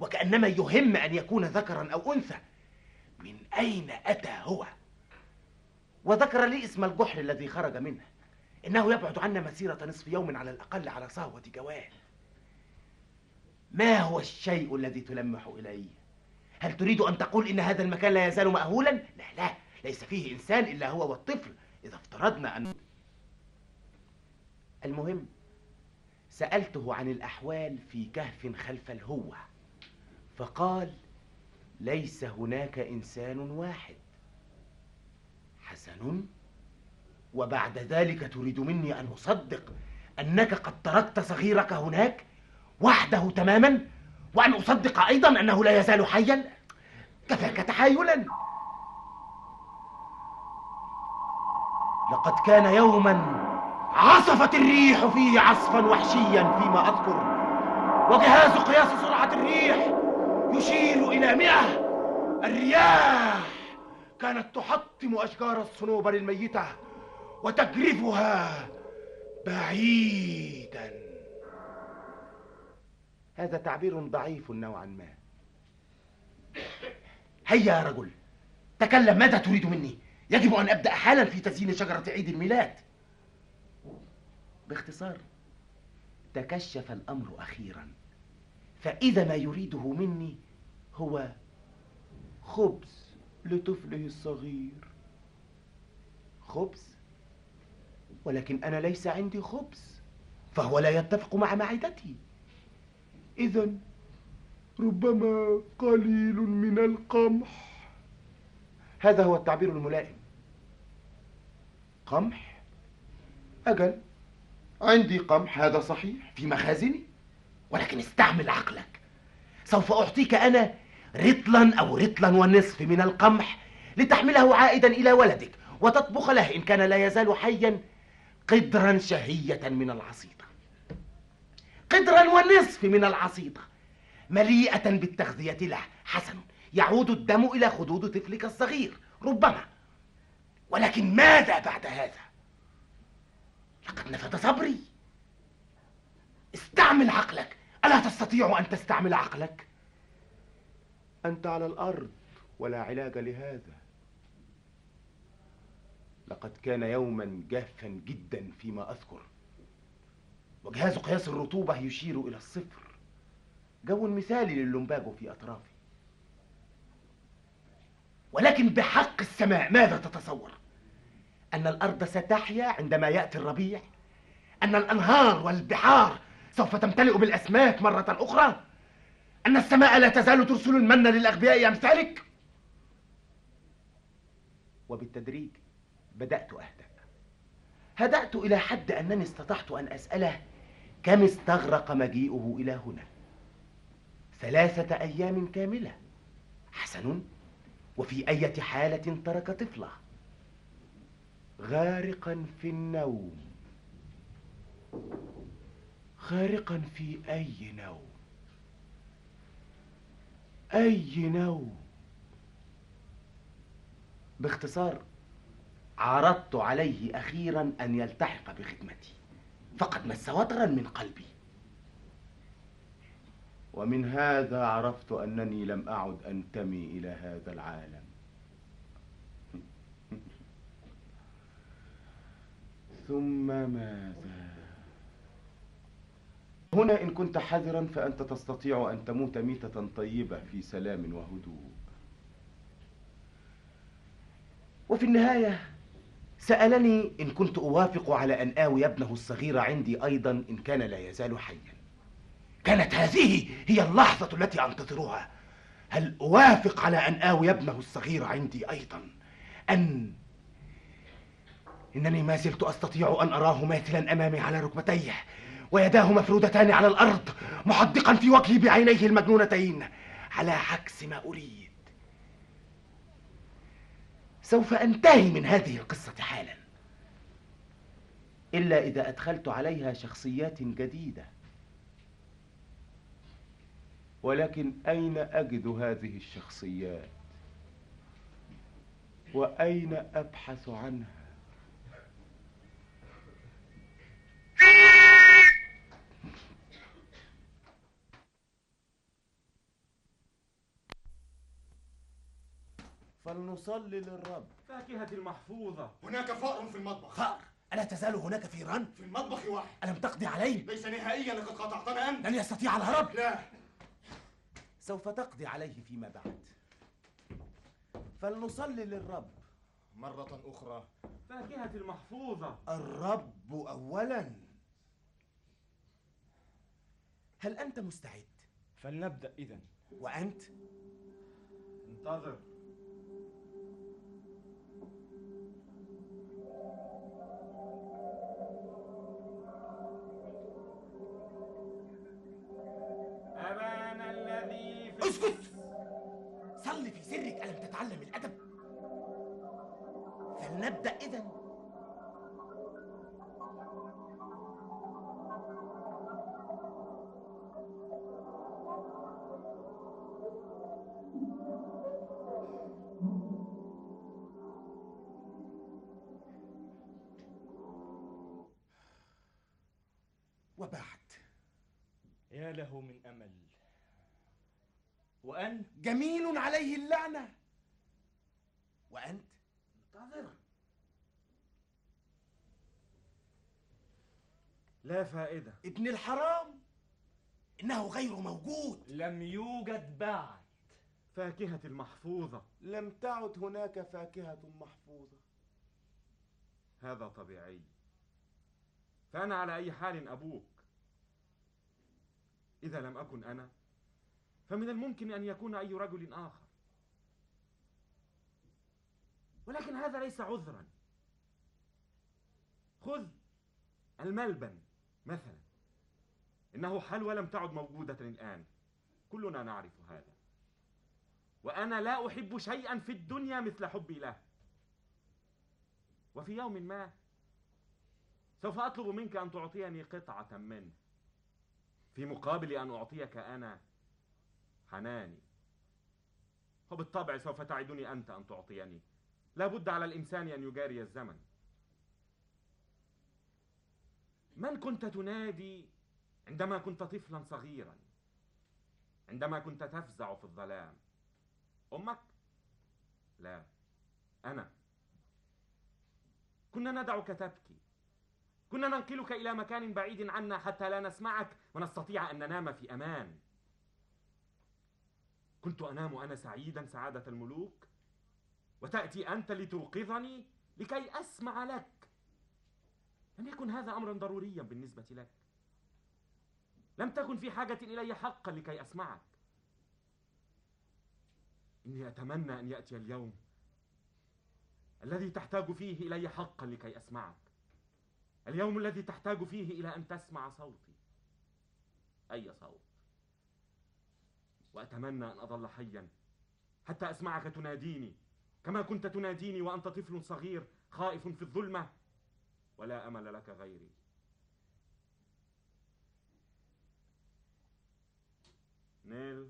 وكأنما يهم أن يكون ذكرا أو أنثى. من أين أتى هو وذكر لي اسم الجحر الذي خرج منه إنه يبعد عنا مسيرة نصف يوم على الأقل على صهوة جوال ما هو الشيء الذي تلمح إليه؟ هل تريد أن تقول إن هذا المكان لا يزال مأهولا؟ لا لا ليس فيه إنسان إلا هو والطفل إذا افترضنا أن المهم سألته عن الأحوال في كهف خلف الهوة فقال ليس هناك إنسان واحد. حسن وبعد ذلك تريد مني أن أصدق أنك قد تركت صغيرك هناك وحده تماما وأن أصدق أيضا أنه لا يزال حيا. كفاك تحايلا. لقد كان يوما عصفت الريح فيه عصفا وحشيا فيما أذكر وجهاز قياس سرعة الريح يشير إلى مئة. الرياح كانت تحطم أشجار الصنوبر الميتة وتجرفها بعيدا. هذا تعبير ضعيف نوعا ما. هيا يا رجل تكلم ماذا تريد مني؟ يجب أن أبدأ حالا في تزيين شجرة عيد الميلاد. باختصار تكشف الأمر أخيرا. فإذا ما يريده مني هو خبز لطفله الصغير. خبز؟ ولكن أنا ليس عندي خبز فهو لا يتفق مع معدتي. إذا ربما قليل من القمح. هذا هو التعبير الملائم. قمح؟ أجل عندي قمح هذا صحيح في مخازني. ولكن استعمل عقلك. سوف أعطيك أنا رطلا أو رطلا ونصف من القمح لتحمله عائدا إلى ولدك وتطبخ له إن كان لا يزال حيا قدرا شهية من العصيدة. قدرا ونصف من العصيدة. مليئة بالتغذية له حسن. يعود الدم إلى خدود طفلك الصغير. ربما. ولكن ماذا بعد هذا؟ لقد نفد صبري. استعمل عقلك. ألا تستطيع أن تستعمل عقلك؟ أنت على الأرض ولا علاج لهذا. لقد كان يوما جافا جدا فيما أذكر. وجهاز قياس الرطوبة يشير إلى الصفر. جو مثالي لللمباجو في أطرافي. ولكن بحق السماء ماذا تتصور؟ أن الأرض ستحيا عندما يأتي الربيع؟ أن الأنهار والبحار سوف تمتلئ بالأسماك مرة أخرى. أن السماء لا تزال ترسل المن للأغبياء أمثالك وبالتدريج بدأت أهدأ. هدأت إلى حد أنني استطعت أن أسأله كم استغرق مجيئه إلى هنا. ثلاثة أيام كاملة. حسن وفي أية حالة ترك طفله غارقا في النوم. غارقا في أي نوم. أي نوم. باختصار عرضت عليه أخيرا أن يلتحق بخدمتي. فقد مس وترا من قلبي. ومن هذا عرفت أنني لم أعد أنتمي إلى هذا العالم. ثم ماذا؟ هنا إن كنت حذرا فأنت تستطيع أن تموت ميتة طيبة في سلام وهدوء. وفي النهاية سألني إن كنت أوافق على أن آوي ابنه الصغير عندي أيضا إن كان لا يزال حيا. كانت هذه هي اللحظة التي أنتظرها. هل أوافق على أن آوي ابنه الصغير عندي أيضا؟ أن إنني ما زلت أستطيع أن أراه ماثلا أمامي على ركبتيه. ويداه مفرودتان على الأرض محدقا في وجهي بعينيه المجنونتين. على عكس ما أريد. سوف أنتهي من هذه القصة حالا. إلا إذا أدخلت عليها شخصيات جديدة. ولكن أين أجد هذه الشخصيات؟ وأين أبحث عنها؟ فلنصلي للرب. فاكهة المحفوظة. هناك فأر في المطبخ. فأر؟ ألا تزال هناك فيران؟ في المطبخ واحد. ألم تقضي عليه؟ ليس نهائيا لقد قاطعتنا أنت. لن يستطيع الهرب. لا. سوف تقضي عليه فيما بعد. فلنصلي للرب. مرة أخرى. فاكهة المحفوظة. الرب أولا. هل أنت مستعد؟ فلنبدأ إذا وأنت؟ انتظر. اسكت. صلي في سرك ألم تتعلم الأدب؟ فلنبدأ إذا. وبعد. يا له من أمل. وأنت جميل عليه اللعنة. وأنت انتظر لا فائدة. ابن الحرام. إنه غير موجود. لم يوجد بعد. فاكهة المحفوظة لم تعد هناك فاكهة محفوظة. هذا طبيعي. فأنا على أي حال أبوك. إذا لم أكن أنا فمن الممكن أن يكون أي رجل آخر. ولكن هذا ليس عذرا. خذ الملبن مثلا. إنه حلوى لم تعد موجودة الآن. كلنا نعرف هذا. وأنا لا أحب شيئا في الدنيا مثل حبي له. وفي يوم ما سوف أطلب منك أن تعطيني قطعة منه. في مقابل أن أعطيك أنا حناني. وبالطبع سوف تعدني أنت أن تعطيني. لا بد على الإنسان أن يجاري الزمن. من كنت تنادي عندما كنت طفلا صغيرا؟ عندما كنت تفزع في الظلام. أمك؟ لا أنا. كنا ندعك تبكي. كنا ننقلك إلى مكان بعيد عنا حتى لا نسمعك ونستطيع أن ننام في أمان. كنت أنام أنا سعيدا سعادة الملوك وتأتي أنت لتوقظني لكي أسمع لك. لم يكن هذا أمرا ضروريا بالنسبة لك. لم تكن في حاجة إلي حقا لكي أسمعك. إني أتمنى أن يأتي اليوم الذي تحتاج فيه إلي حقا لكي أسمعك. اليوم الذي تحتاج فيه إلى أن تسمع صوتي. أي صوت؟ وأتمنى أن أظل حيا. حتى أسمعك تناديني. كما كنت تناديني وأنت طفل صغير خائف في الظلمة. ولا أمل لك غيري. نيل.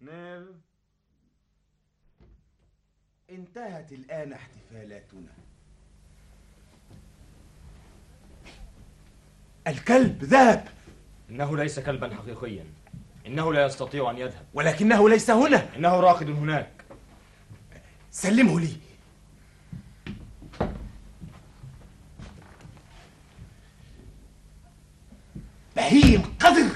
نيل. انتهت الآن احتفالاتنا. الكلب ذهب. إنه ليس كلبا حقيقيا. إنه لا يستطيع أن يذهب. ولكنه ليس هنا. إنه راقد هناك. سلمه لي. بهيم قذر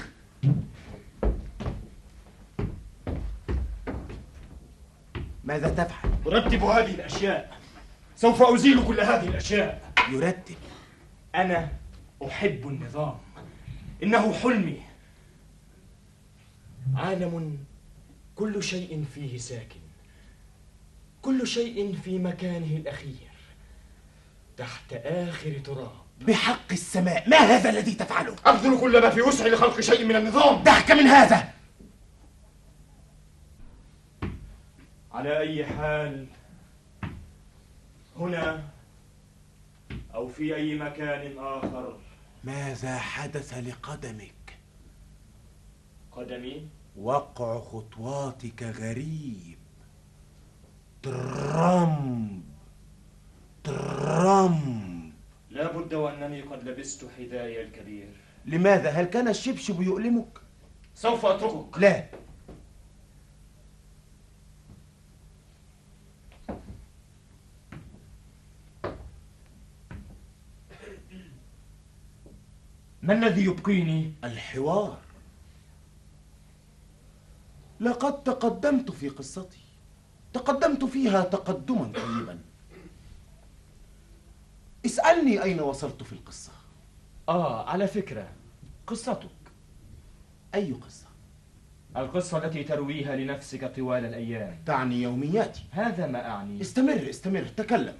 ماذا تفعل؟ أرتب هذه الأشياء. سوف أزيل كل هذه الأشياء. يرتب. أنا أحب النظام. إنه حلمي. عالم كل شيء فيه ساكن. كل شيء في مكانه الأخير. تحت آخر تراب. بحق السماء. ما هذا الذي تفعله؟ أبذل كل ما في وسعي لخلق شيء من النظام. دعك من هذا. على أي حال هنا أو في أي مكان آخر ماذا حدث لقدمك؟ قدمي؟ وقع خطواتك غريب. ترم ترم لا بد وأنني قد لبست حذائي الكبير. لماذا؟ هل كان الشبشب يؤلمك؟ سوف أتركك لا. ما الذي يبقيني؟ الحوار. لقد تقدمت في قصتي. تقدمت فيها تقدما طيبا. اسألني أين وصلت في القصة. آه على فكرة. قصتك. أي قصة؟ القصة التي ترويها لنفسك طوال الأيام. تعني يومياتي هذا ما أعني. استمر استمر تكلم.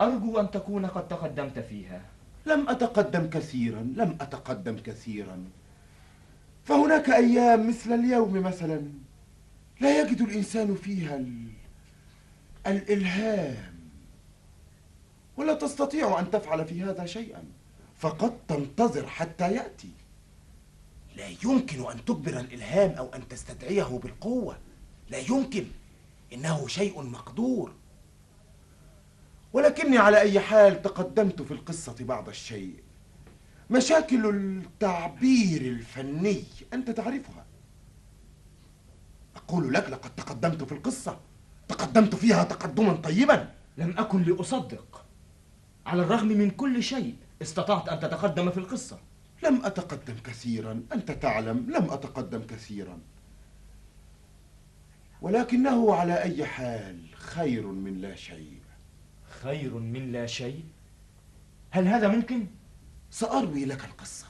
أرجو أن تكون قد تقدمت فيها. لم أتقدم كثيرا لم أتقدم كثيرا. فهناك أيام مثل اليوم مثلا لا يجد الإنسان فيها ال... الإلهام. ولا تستطيع أن تفعل في هذا شيئا. فقد تنتظر حتى يأتي. لا يمكن أن تجبر الإلهام أو أن تستدعيه بالقوة. لا يمكن. إنه شيء مقدور. ولكني على أي حال تقدمت في القصة بعض الشيء. مشاكل التعبير الفني أنت تعرفها. أقول لك لقد تقدمت في القصة. تقدمت فيها تقدما طيبا. لم أكن لأصدق. على الرغم من كل شيء استطعت أن تتقدم في القصة. لم أتقدم كثيرا. أنت تعلم لم أتقدم كثيرا. ولكنه على أي حال خير من لا شيء. خير من لا شيء؟ هل هذا ممكن؟ سأروي لك القصة.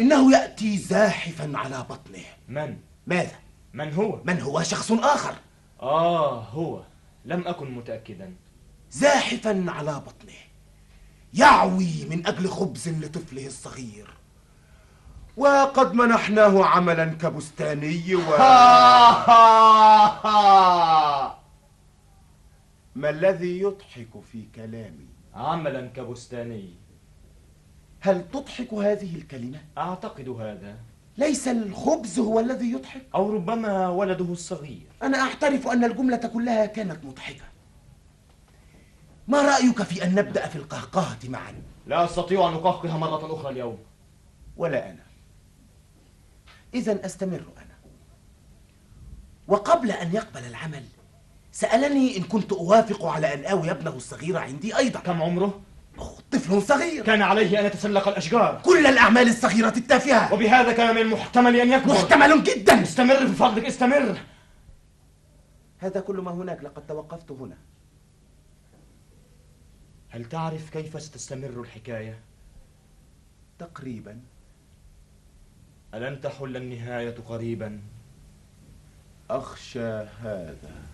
إنه يأتي زاحفا على بطنه. من؟ ماذا؟ من هو؟ من هو؟ شخص آخر. آه هو. لم أكن متأكدا. زاحفا على بطنه. يعوي من أجل خبز لطفله الصغير. وقد منحناه عملا كبستاني و ما الذي يضحك في كلامي؟ عملا كبستاني. هل تضحك هذه الكلمة؟ أعتقد هذا. ليس الخبز هو الذي يضحك؟ أو ربما ولده الصغير. أنا أعترف أن الجملة كلها كانت مضحكة. ما رأيك في أن نبدأ في القهقهة معا؟ لا أستطيع أن أقهقه مرة أخرى اليوم. ولا أنا. إذا أستمر أنا. وقبل أن يقبل العمل سألني إن كنت أوافق على أن آوي ابنه الصغير عندي أيضا. كم عمره؟ طفل صغير. كان عليه أن يتسلق الأشجار. كل الأعمال الصغيرة التافهة. وبهذا كان من المحتمل أن يكبر. محتمل جدا. استمر في فضلك استمر. هذا كل ما هناك لقد توقفت هنا. هل تعرف كيف ستستمر الحكاية؟ تقريبا. ألن تحل النهاية قريبا؟ أخشى هذا.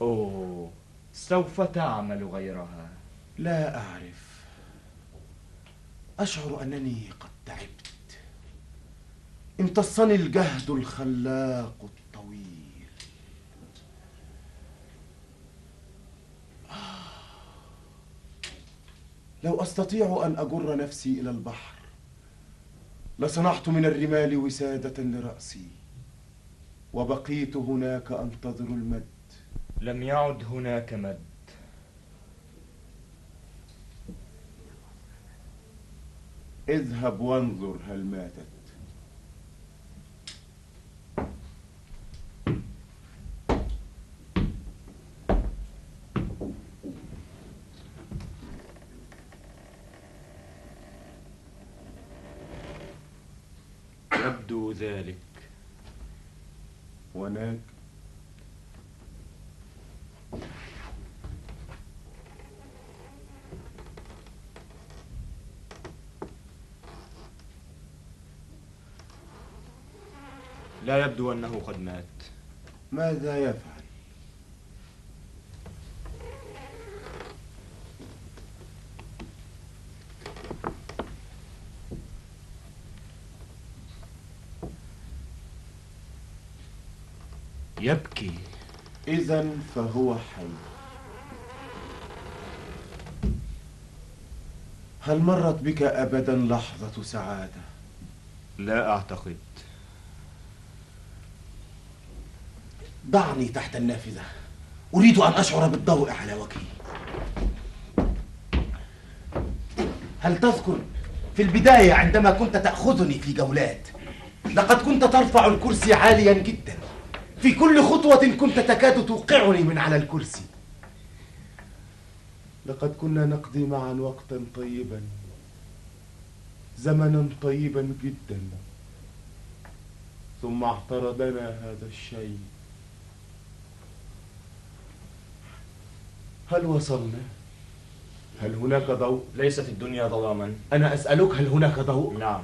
أوه سوف تعمل غيرها. لا أعرف. أشعر أنني قد تعبت. امتصني الجهد الخلاق الطويل. آه. لو أستطيع أن أجر نفسي إلى البحر لصنعت من الرمال وسادة لرأسي وبقيت هناك أنتظر المد. لم يعد هناك مد. اذهب وانظر هل ماتت. يبدو ذلك. هناك لا يبدو أنه قد مات. ماذا يفعل؟ يبكي. إذا فهو حي. هل مرت بك أبدا لحظة سعادة؟ لا أعتقد. ضعني تحت النافذة. أريد أن أشعر بالضوء على وجهي. هل تذكر في البداية عندما كنت تأخذني في جولات لقد كنت ترفع الكرسي عاليا جدا. في كل خطوة كنت تكاد توقعني من على الكرسي. لقد كنا نقضي معا وقتا طيبا زمنا طيبا جدا. ثم اعترضنا هذا الشيء. هل وصلنا؟ هل هناك ضوء؟ ليست الدنيا ظلاما. أنا أسألك هل هناك ضوء؟ نعم.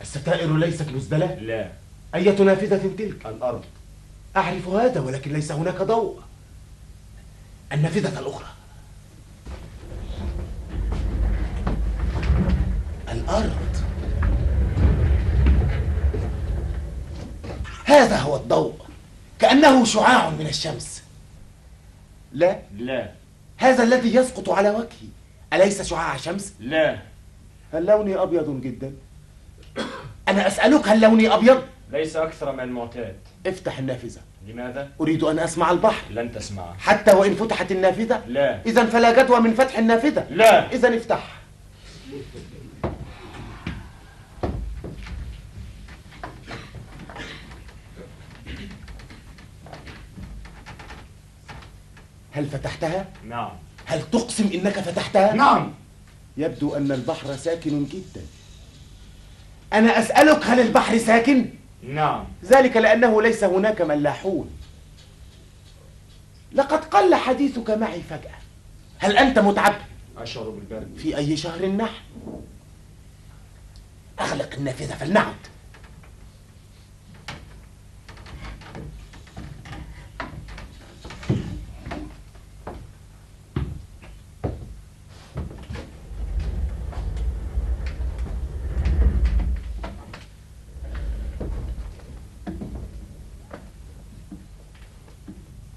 الستائر ليست مزدلة؟ لا. اية نافذة تلك؟ الأرض. اعرف هذا ولكن ليس هناك ضوء. النافذة الأخرى. الأرض. هذا هو الضوء. كأنه شعاع من الشمس. لا. لا. هذا الذي يسقط على وجهي. أليس شعاع شمس لا. هل لوني أبيض جدا. أنا أسألك هل لوني أبيض؟ ليس أكثر من المعتاد. افتح النافذة. لماذا؟ أريد أن أسمع البحر. لن تسمع. حتى وإن فتحت النافذة؟ لا. اذا فلا جدوى من فتح النافذة. لا. اذا افتح. هل فتحتها؟ نعم. هل تقسم إنك فتحتها؟ نعم. يبدو أن البحر ساكن جدا. أنا أسألك هل البحر ساكن؟ نعم. ذلك لأنه ليس هناك ملاحون. لقد قل حديثك معي فجأة. هل أنت متعب؟ أشعر بالبرد. في أي شهر نحن؟ أغلق النافذة فلنعد.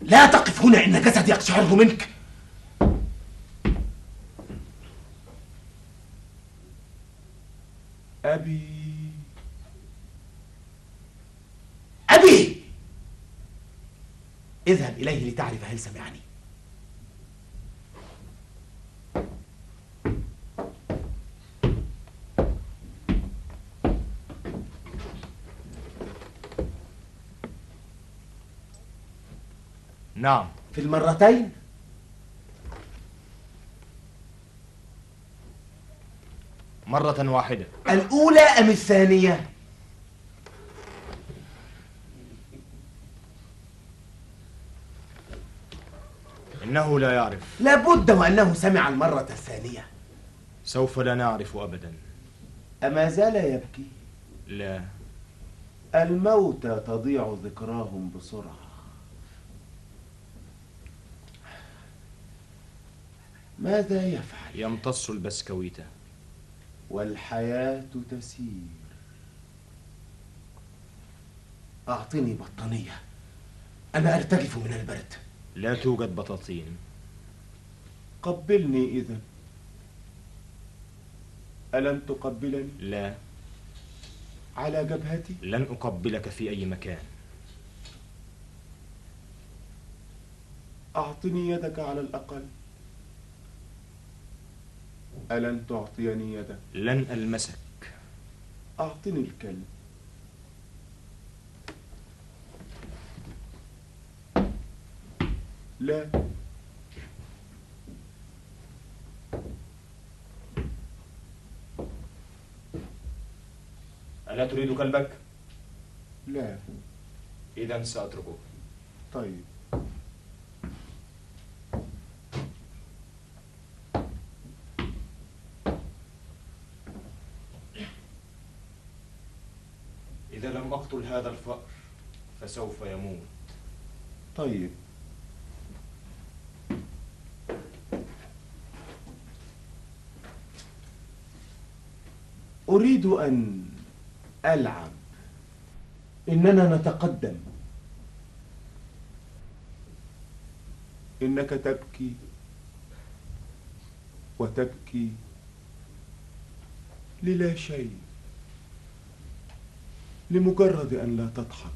لا تقف هنا إن جسدي يقشعر منك. أبي. أبي! اذهب إليه لتعرف هل سمعني. نعم. في المرتين؟ مرة واحدة. الأولى أم الثانية؟ إنه لا يعرف. لابد وأنه سمع المرة الثانية. سوف لا نعرف أبدا. أما زال يبكي؟ لا. الموتى تضيع ذكراهم بسرعة. ماذا يفعل؟ يمتص البسكويت. والحياة تسير. أعطني بطانية. أنا أرتجف من البرد. لا توجد بطاطين. قبلني إذا ألم تقبلني؟ لا. على جبهتي؟ لن أقبلك في أي مكان. أعطني يدك على الأقل. ألن تعطيني يدك؟ لن ألمسك. أعطني الكلب. لا. ألا تريد كلبك؟ لا. إذا سأتركه. طيب إذا هذا الفأر فسوف يموت. طيب. أريد أن ألعب. إننا نتقدم. إنك تبكي. وتبكي. للا شيء. لمجرد أن لا تضحك.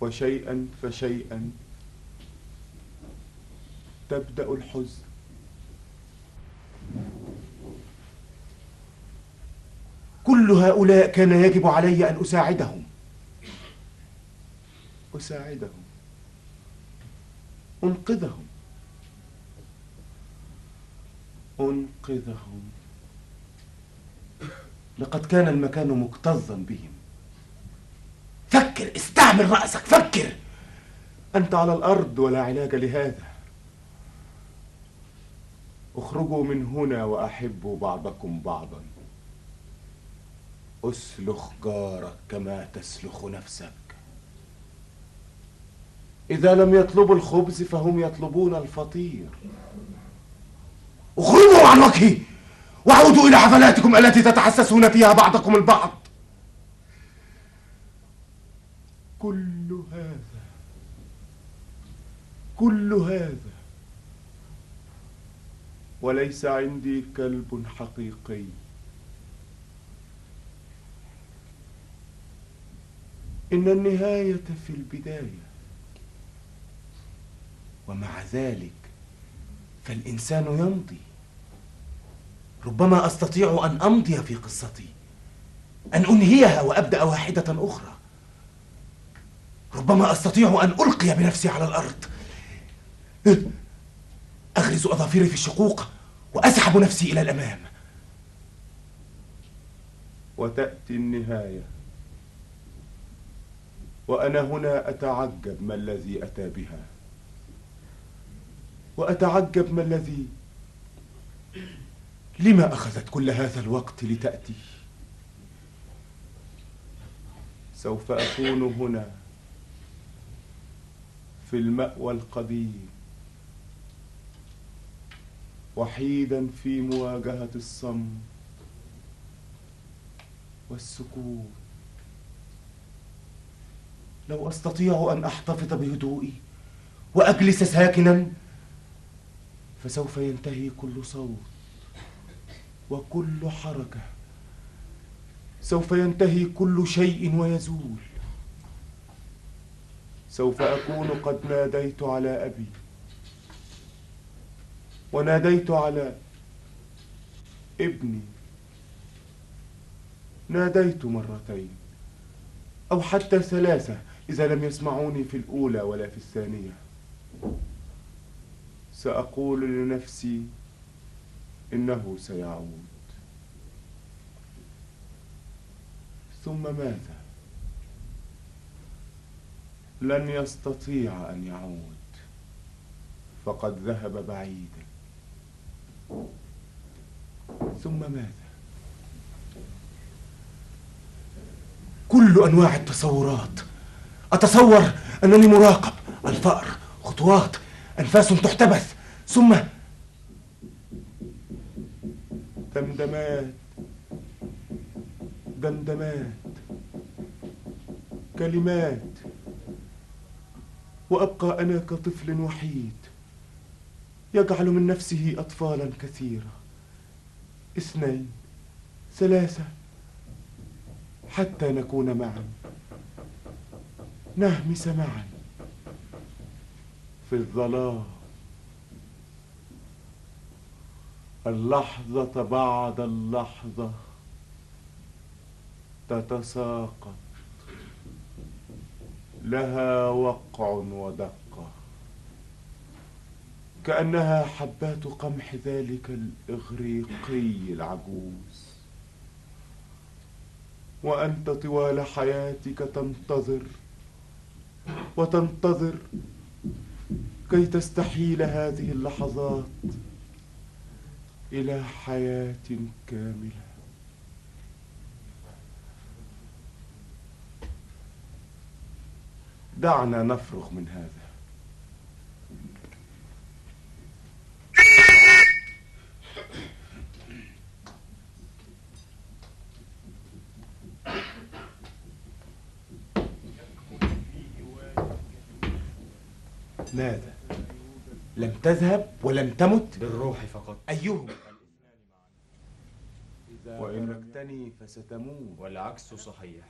وشيئا فشيئا تبدأ الحزن. كل هؤلاء كان يجب علي أن أساعدهم. أساعدهم. أنقذهم. أنقذهم. لقد كان المكان مكتظا بهم. فكر استعمل رأسك فكر. أنت على الأرض ولا علاج لهذا. اخرجوا من هنا وأحبوا بعضكم بعضا. أسلخ جارك كما تسلخ نفسك. إذا لم يطلبوا الخبز فهم يطلبون الفطير. اخرجوا عن وجهي! وعودوا إلى حفلاتكم التي تتحسسون فيها بعضكم البعض. كل هذا كل هذا وليس عندي كلب حقيقي. إن النهاية في البداية ومع ذلك فالإنسان يمضي. ربما أستطيع أن أمضي في قصتي أن أنهيها وأبدأ واحدة أخرى. ربما أستطيع أن ألقي بنفسي على الأرض. أغرز أظافري في الشقوق وأسحب نفسي إلى الأمام. وتأتي النهاية. وأنا هنا أتعجب ما الذي أتى بها. وأتعجب ما الذي لما أخذت كل هذا الوقت لتأتي؟ سوف أكون هنا في المأوى القديم وحيدا في مواجهة الصمت والسكون. لو أستطيع أن أحتفظ بهدوئي وأجلس ساكنا فسوف ينتهي كل صوت. وكل حركة. سوف ينتهي كل شيء ويزول. سوف أكون قد ناديت على أبي. وناديت على ابني. ناديت مرتين أو حتى ثلاثة إذا لم يسمعوني في الأولى ولا في الثانية. سأقول لنفسي إنه سيعود. ثم ماذا؟ لن يستطيع أن يعود. فقد ذهب بعيدا. ثم ماذا؟ كل أنواع التصورات. أتصور أنني مراقب. الفأر خطوات أنفاس تحتبس ثم دمدمات دمدمات كلمات. وأبقى أنا كطفل وحيد يجعل من نفسه أطفالا كثيرة. اثنين ثلاثة حتى نكون معا. نهمس معا في الظلام. اللحظة بعد اللحظة تتساقط. لها وقع ودقة كأنها حبات قمح ذلك الإغريقي العجوز. وأنت طوال حياتك تنتظر وتنتظر كي تستحيل هذه اللحظات. إلى حياة كاملة. دعنا نفرغ من هذا. ماذا لم تذهب ولم تمت بالروح فقط. أيهم؟ وإن تركتني فستموت. والعكس صحيح.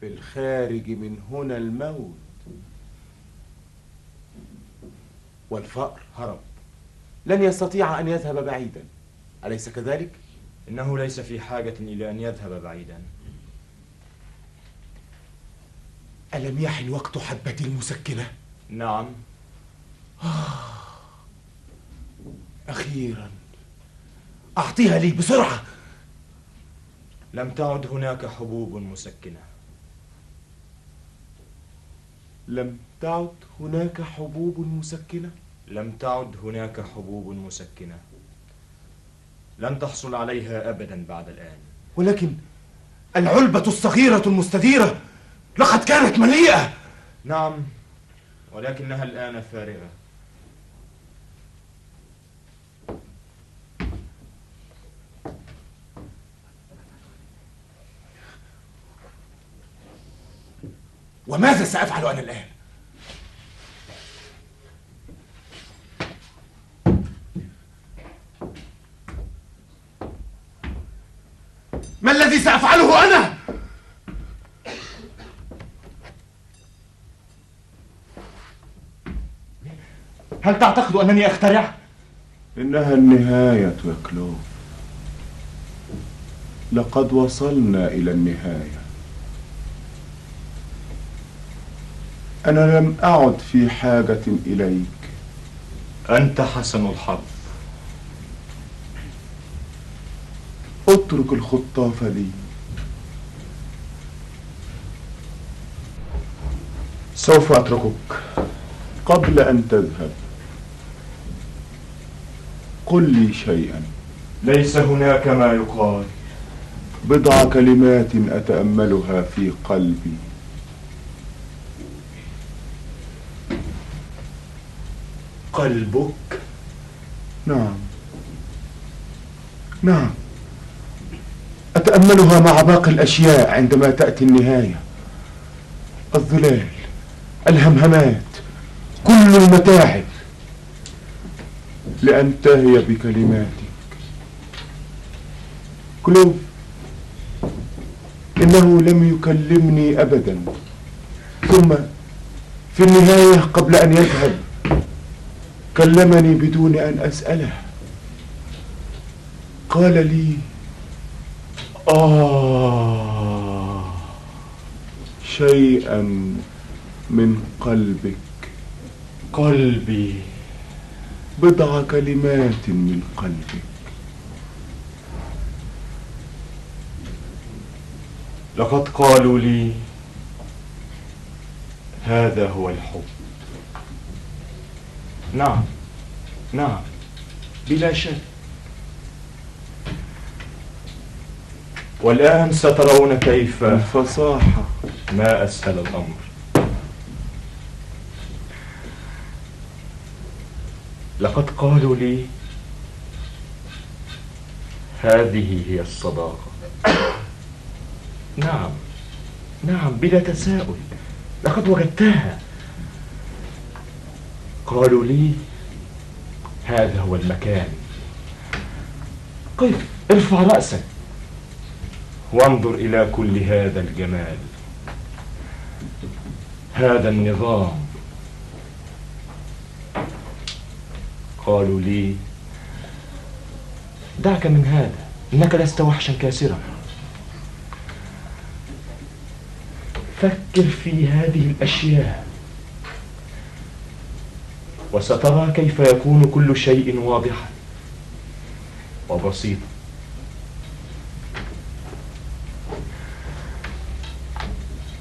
في الخارج من هنا الموت. والفأر هرب. لن يستطيع أن يذهب بعيدا. أليس كذلك؟ إنه ليس في حاجة إلى أن يذهب بعيدا. ألم يحن وقت حبة المسكنة؟ نعم. أخيرا. أعطيها لي بسرعة. لم تعد هناك حبوب مسكنة. لم تعد هناك حبوب مسكنة؟ لم تعد هناك حبوب مسكنة. لن تحصل عليها أبدا بعد الآن. ولكن العلبة الصغيرة المستديرة لقد كانت مليئة. نعم ولكنها الآن فارغة. وماذا سأفعل أنا الآن؟ ما الذي سأفعله أنا؟ هل تعتقد أنني أخترع؟ إنها النهاية يا كلوف لقد وصلنا إلى النهاية أنا لم أعد في حاجة إليك. أنت حسن الحظ. أترك الخطاف لي. سوف أتركك قبل أن تذهب. قل لي شيئا. ليس هناك ما يقال. بضع كلمات أتأملها في قلبي. قلبك. نعم. نعم. أتأملها مع باقي الأشياء عندما تأتي النهاية. الظلال الهمهمات كل المتاعب. لأنتهي بكلماتك. كلوب إنه لم يكلمني أبدا. ثم في النهاية قبل أن يذهب. كلمني بدون أن أسأله. قال لي آه شيئا من قلبك. قلبي. بضع كلمات من قلبك. لقد قالوا لي هذا هو الحب. نعم. نعم. بلا شك. والآن سترون كيف؟ الفصاحة ما أسهل الأمر. لقد قالوا لي هذه هي الصداقة. نعم. نعم بلا تساؤل. لقد وجدتها. قالوا لي هذا هو المكان. قف ارفع رأسك. وانظر إلى كل هذا الجمال. هذا النظام. قالوا لي دعك من هذا إنك لست وحشا كاسرا. فكر في هذه الأشياء. وسترى كيف يكون كل شيء واضحا. وبسيطا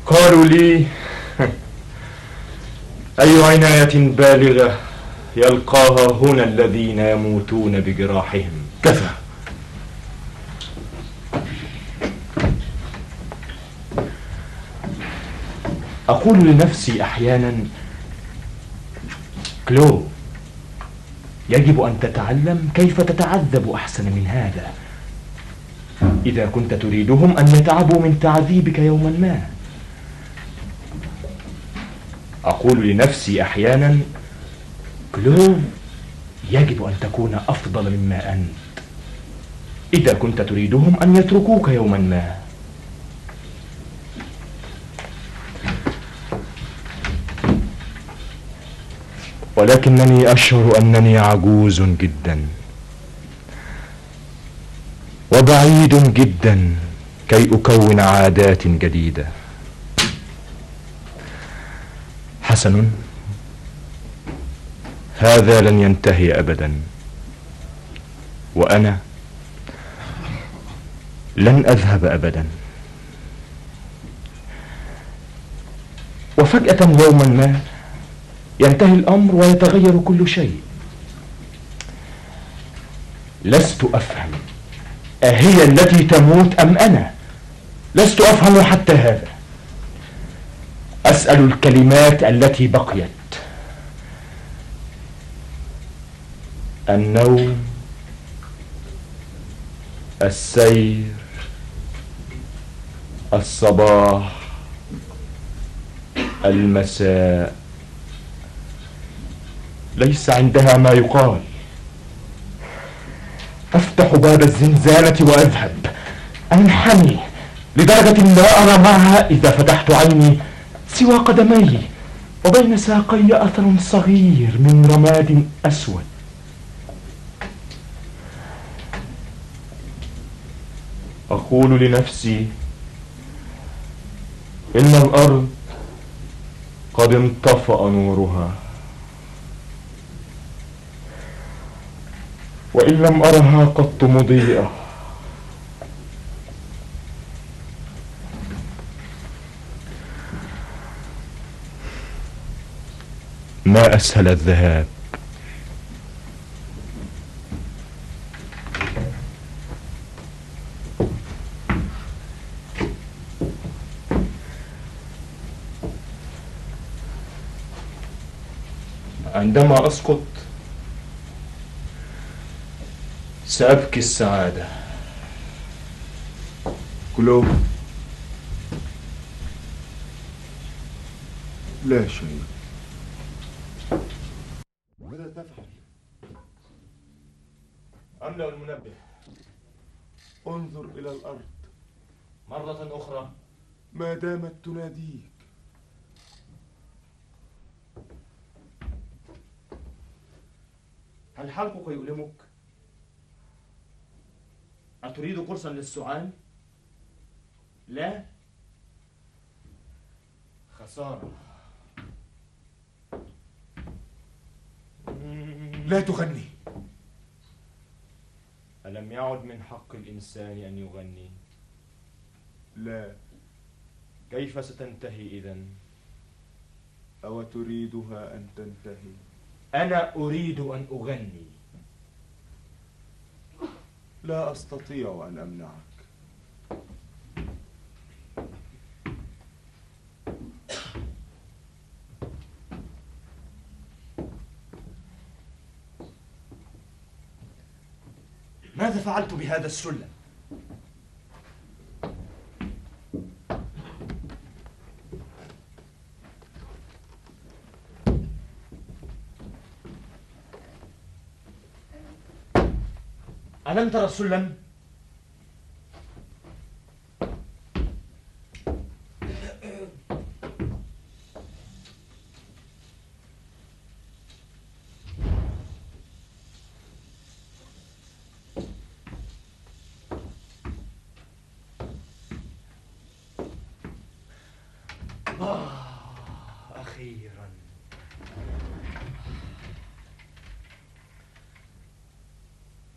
قالوا لي أي عناية بالغة يلقاها هنا الذين يموتون بجراحهم؟ كفى أقول لنفسي أحيانا كلو يجب أن تتعلم كيف تتعذب أحسن من هذا. إذا كنت تريدهم أن يتعبوا من تعذيبك يوما ما. أقول لنفسي أحيانا كلو يجب أن تكون أفضل مما أنت. إذا كنت تريدهم أن يتركوك يوما ما. ولكنني أشعر أنني عجوز جدا. وبعيد جدا كي أكون عادات جديدة. حسن هذا لن ينتهي أبدا. وأنا لن أذهب أبدا. وفجأة يوما ما ينتهي الأمر ويتغير كل شيء. لست أفهم. أهي التي تموت أم أنا؟ لست أفهم حتى هذا. أسأل الكلمات التي بقيت. النوم السير الصباح المساء. ليس عندها ما يقال. أفتح باب الزنزانة وأذهب. أنحني. لدرجة لا أرى معها إذا فتحت عيني سوى قدمي وبين ساقي أثر صغير من رماد أسود. أقول لنفسي إن الأرض قد انطفأ نورها. وإن لم أرها قط مضيئة. ما أسهل الذهاب؟ عندما أسقط سأبكي السعادة. كلوب لا شيء. ماذا تفعل؟ أملأ المنبه. انظر إلى الأرض. مرة أخرى. ما دامت تناديك. هل حلقك يؤلمك؟ أتريد قرصا للسعال؟ لا خسارة لا تغني ألم يعد من حق الإنسان أن يغني؟ لا كيف ستنتهي إذن؟ أو تريدها أن تنتهي أنا أريد أن أغني لا أستطيع أن أمنعك ماذا فعلت بهذا السلم؟ ألم ترى السلم؟ آه أخيرا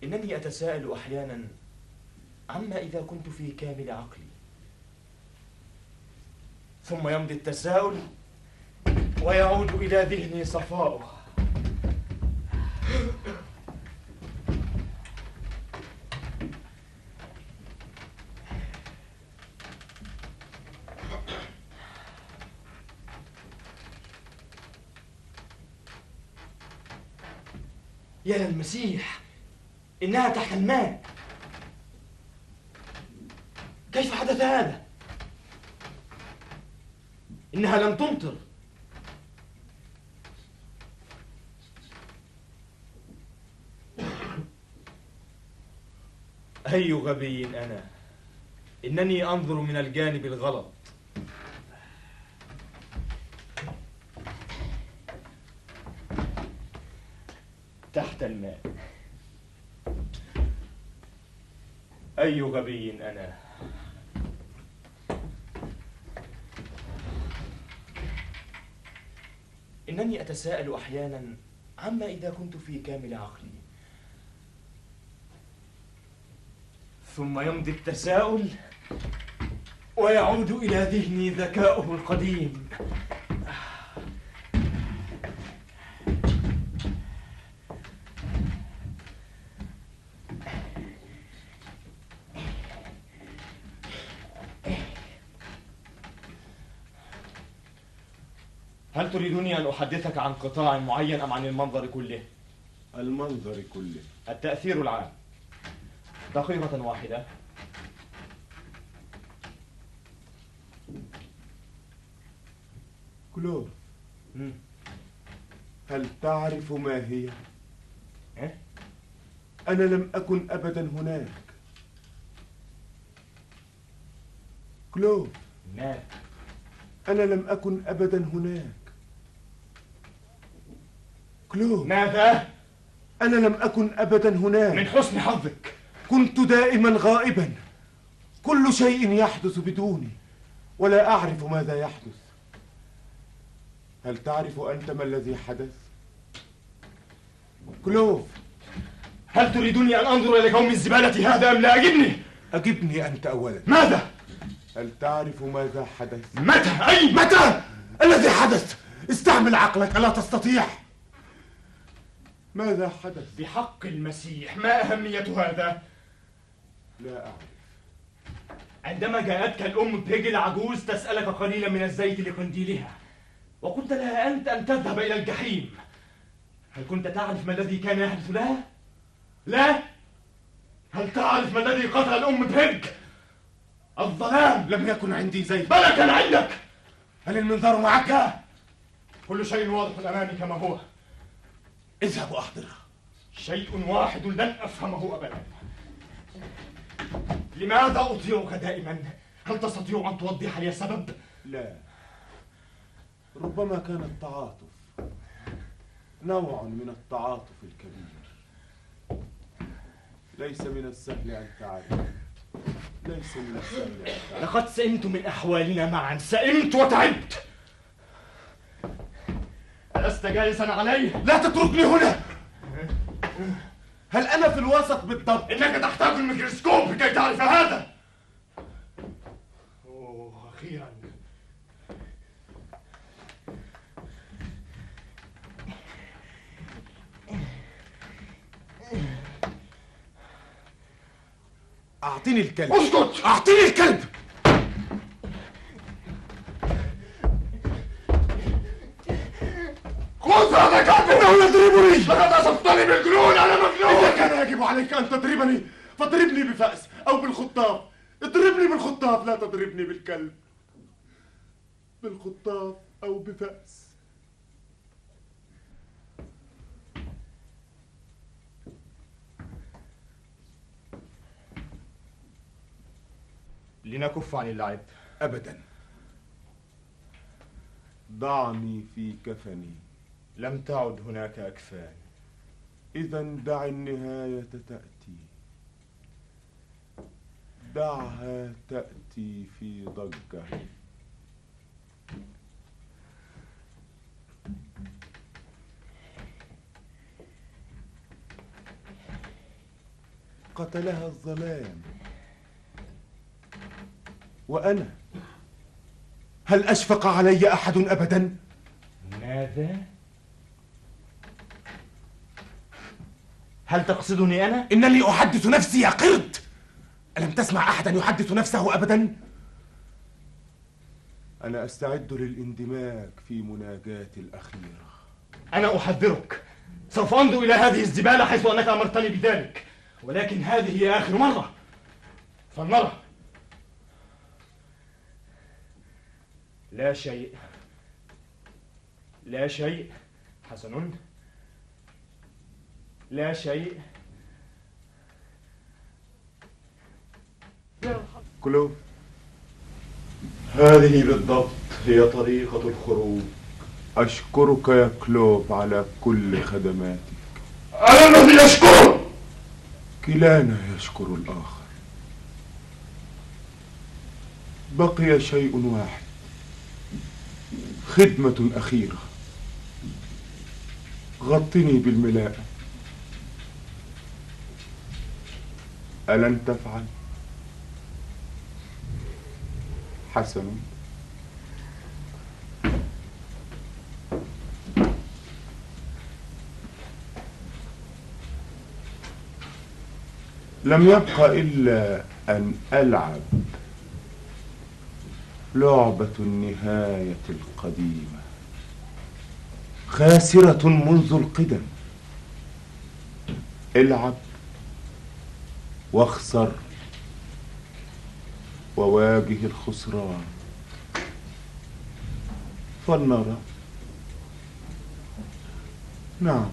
إنني أتساءل أحيانا عما إذا كنت في كامل عقلي؟ ثم يمضي التساؤل ويعود إلى ذهني صفاؤه. يا المسيح! إنها تحت الماء. كيف حدث هذا؟ إنها لم تمطر. أي غبي أنا؟ إنني أنظر من الجانب الغلط تحت الماء أي غبي أنا؟ إنني أتساءل أحيانا عما إذا كنت في كامل عقلي. ثم يمضي التساؤل ويعود إلى ذهني ذكاؤه القديم. أن أحدثك عن قطاع معين أم عن المنظر كله؟ المنظر كله التأثير العام دقيقة واحدة كلوف مم. هل تعرف ما هي؟ إيه؟ أنا لم أكن أبدا هناك كلوف ما أنا لم أكن أبدا هناك كلوف ماذا؟ أنا لم أكن أبدا هناك من حسن حظك كنت دائما غائبا كل شيء يحدث بدوني ولا أعرف ماذا يحدث هل تعرف أنت ما الذي حدث؟ كلوف هل تريدني أن أنظر إلى كوم الزبالة هذا أم لا أجبني؟ أجبني أنت أولا ماذا؟ هل تعرف ماذا حدث؟ متى؟ أي متى؟ الذي حدث استعمل عقلك ألا تستطيع ماذا حدث؟ بحق المسيح ما أهمية هذا؟ لا أعرف عندما جاءتك الأم بيجي العجوز تسألك قليلا من الزيت لقنديلها وقلت لها أنت أن تذهب إلى الجحيم هل كنت تعرف ما الذي كان يحدث لها؟ لا هل تعرف ما الذي قتل الأم بيج؟ الظلام لم يكن عندي زيت بلى كان عندك هل المنظار معك؟ كل شيء واضح أمامي كما هو اذهب وأحضرها شيء واحد لن أفهمه أبدا. لماذا أطيعك دائما؟ هل تستطيع أن توضح لي السبب؟ لا. ربما كان التعاطف نوع من التعاطف الكبير. ليس من السهل أن تعرف. ليس من السهل أن تعرف. لقد سئمت من أحوالنا معا. سئمت وتعبت. ألست جالسا علي؟ لا تتركني هنا! هل أنا في الوسط بالضبط؟ إنك تحتاج الميكروسكوب لكي تعرف هذا! أوه أخيرا. أعطني الكلب. أسكت! أعطني الكلب! هذا كلب إنه يضربني. لقد أصبتني بالجنون إذا مجنون. كان يجب عليك أن تضربني فاضربني بفأس أو بالخطاف اضربني بالخطاف لا تضربني بالكلب. بالخطاف أو بفأس. لنكف عن اللعب. أبدا. ضعني في كفني. لم تعد هناك أكفان إذا دع النهاية تأتي دعها تأتي في ضجة قتلها الظلام وأنا هل أشفق علي أحد أبدا؟ ماذا؟ هل تقصدني أنا؟ إنني أحدث نفسي يا قرد! ألم تسمع أحدا يحدث نفسه أبدا؟ أنا أستعد للاندماج في مناجاتي الأخيرة. أنا أحذرك. سوف أنظر إلى هذه الزبالة حيث أنك أمرتني بذلك. ولكن هذه هي آخر مرة. فلنرى. لا شيء. لا شيء. حسن. لا شيء. كلوب هذه بالضبط هي طريقة الخروج. أشكرك يا كلوب على كل خدماتك. أنا الذي أشكرك كلانا يشكر الآخر. بقي شيء واحد. خدمة أخيرة. غطني بالملاءة ألن تفعل؟ حسن. لم يبق إلا أن ألعب لعبة النهاية القديمة. خاسرة منذ القدم. العب واخسر وواجه الخسران. فلنرى. نعم.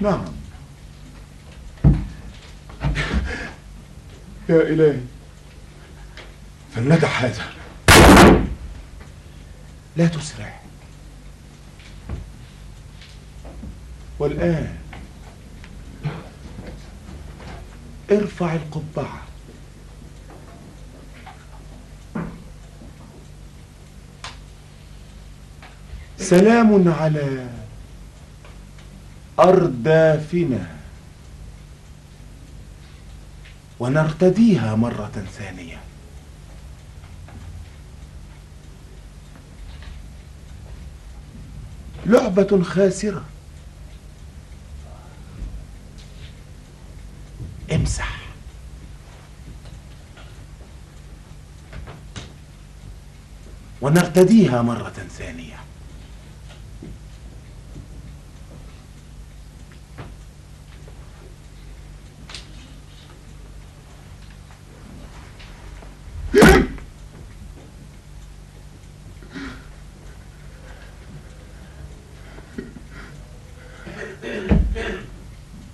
نعم. يا إلهي. فلندع هذا. لا تسرع. والآن ارفع القبعة. سلام على أردافنا ونرتديها مرة ثانية. لعبة خاسرة. امسح ونرتديها مرة ثانية.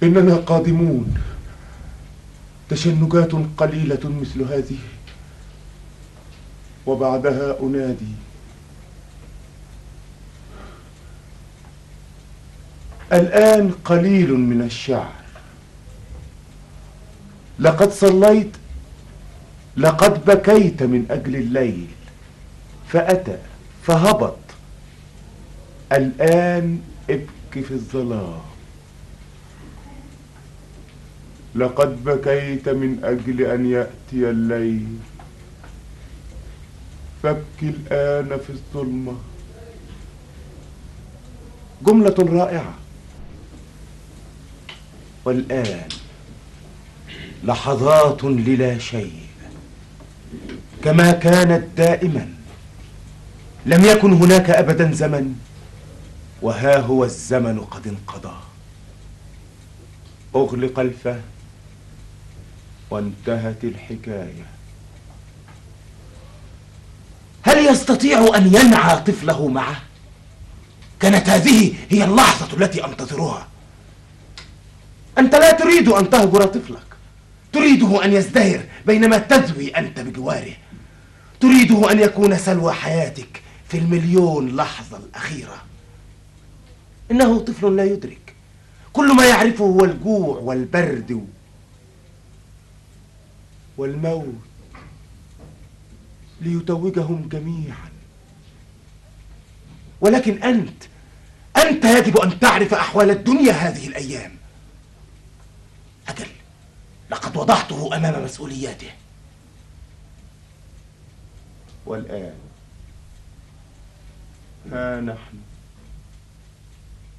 إننا قادمون. تشنجات قليلة مثل هذه. وبعدها أنادي. الآن قليل من الشعر. لقد صليت لقد بكيت من أجل الليل. فأتى فهبط. الآن ابك في الظلام. لقد بكيت من أجل أن يأتي الليل. فابكي الآن في الظلمة. جملة رائعة. والآن لحظات للا شيء. كما كانت دائما. لم يكن هناك أبدا زمن. وها هو الزمن قد انقضى. أغلق الفهم وانتهت الحكاية. هل يستطيع أن ينعى طفله معه؟ كانت هذه هي اللحظة التي أنتظرها. أنت لا تريد أن تهجر طفلك. تريده أن يزدهر بينما تذوي أنت بجواره. تريده أن يكون سلوى حياتك في المليون لحظة الأخيرة. إنه طفل لا يدرك. كل ما يعرفه هو الجوع والبرد والموت ليتوجهم جميعا. ولكن أنت أنت يجب أن تعرف أحوال الدنيا هذه الأيام. أجل لقد وضعته أمام مسؤولياته. والآن ها نحن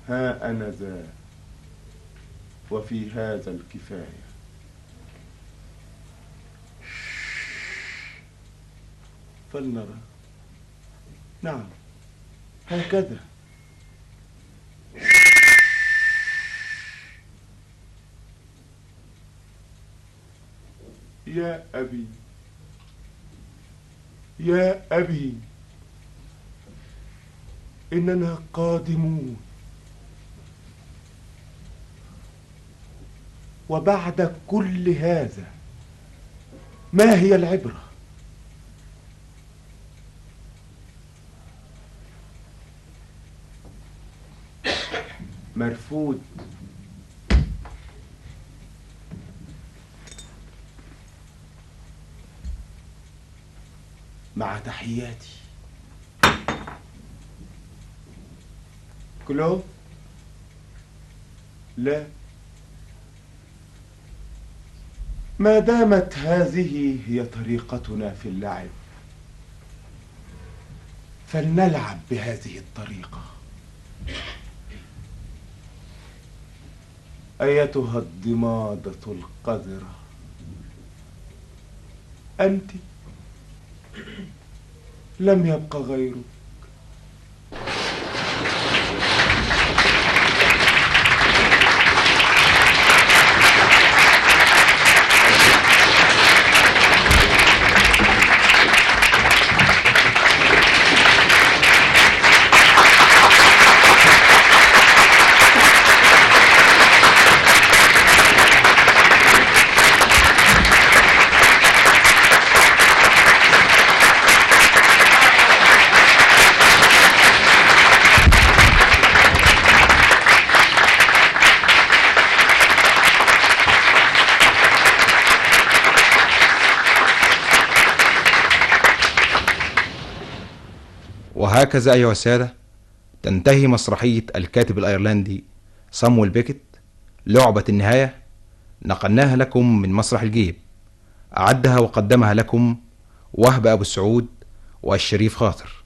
ها أنا ذا وفي هذا الكفاية. فلنرى. نعم. هكذا يا أبي. يا أبي. إننا قادمون. وبعد كل هذا ما هي العبرة؟ مرفوض. مع تحياتي. كلو. لا. ما دامت هذه هي طريقتنا في اللعب فلنلعب بهذه الطريقة. أيتها الضمادة القذرة؟ أنت لم يبق غيرك. وهكذا أيها السادة تنتهي مسرحية الكاتب الأيرلندي صامويل بيكت لعبة النهاية. نقلناها لكم من مسرح الجيب. أعدها وقدمها لكم وهب أبو السعود والشريف خاطر.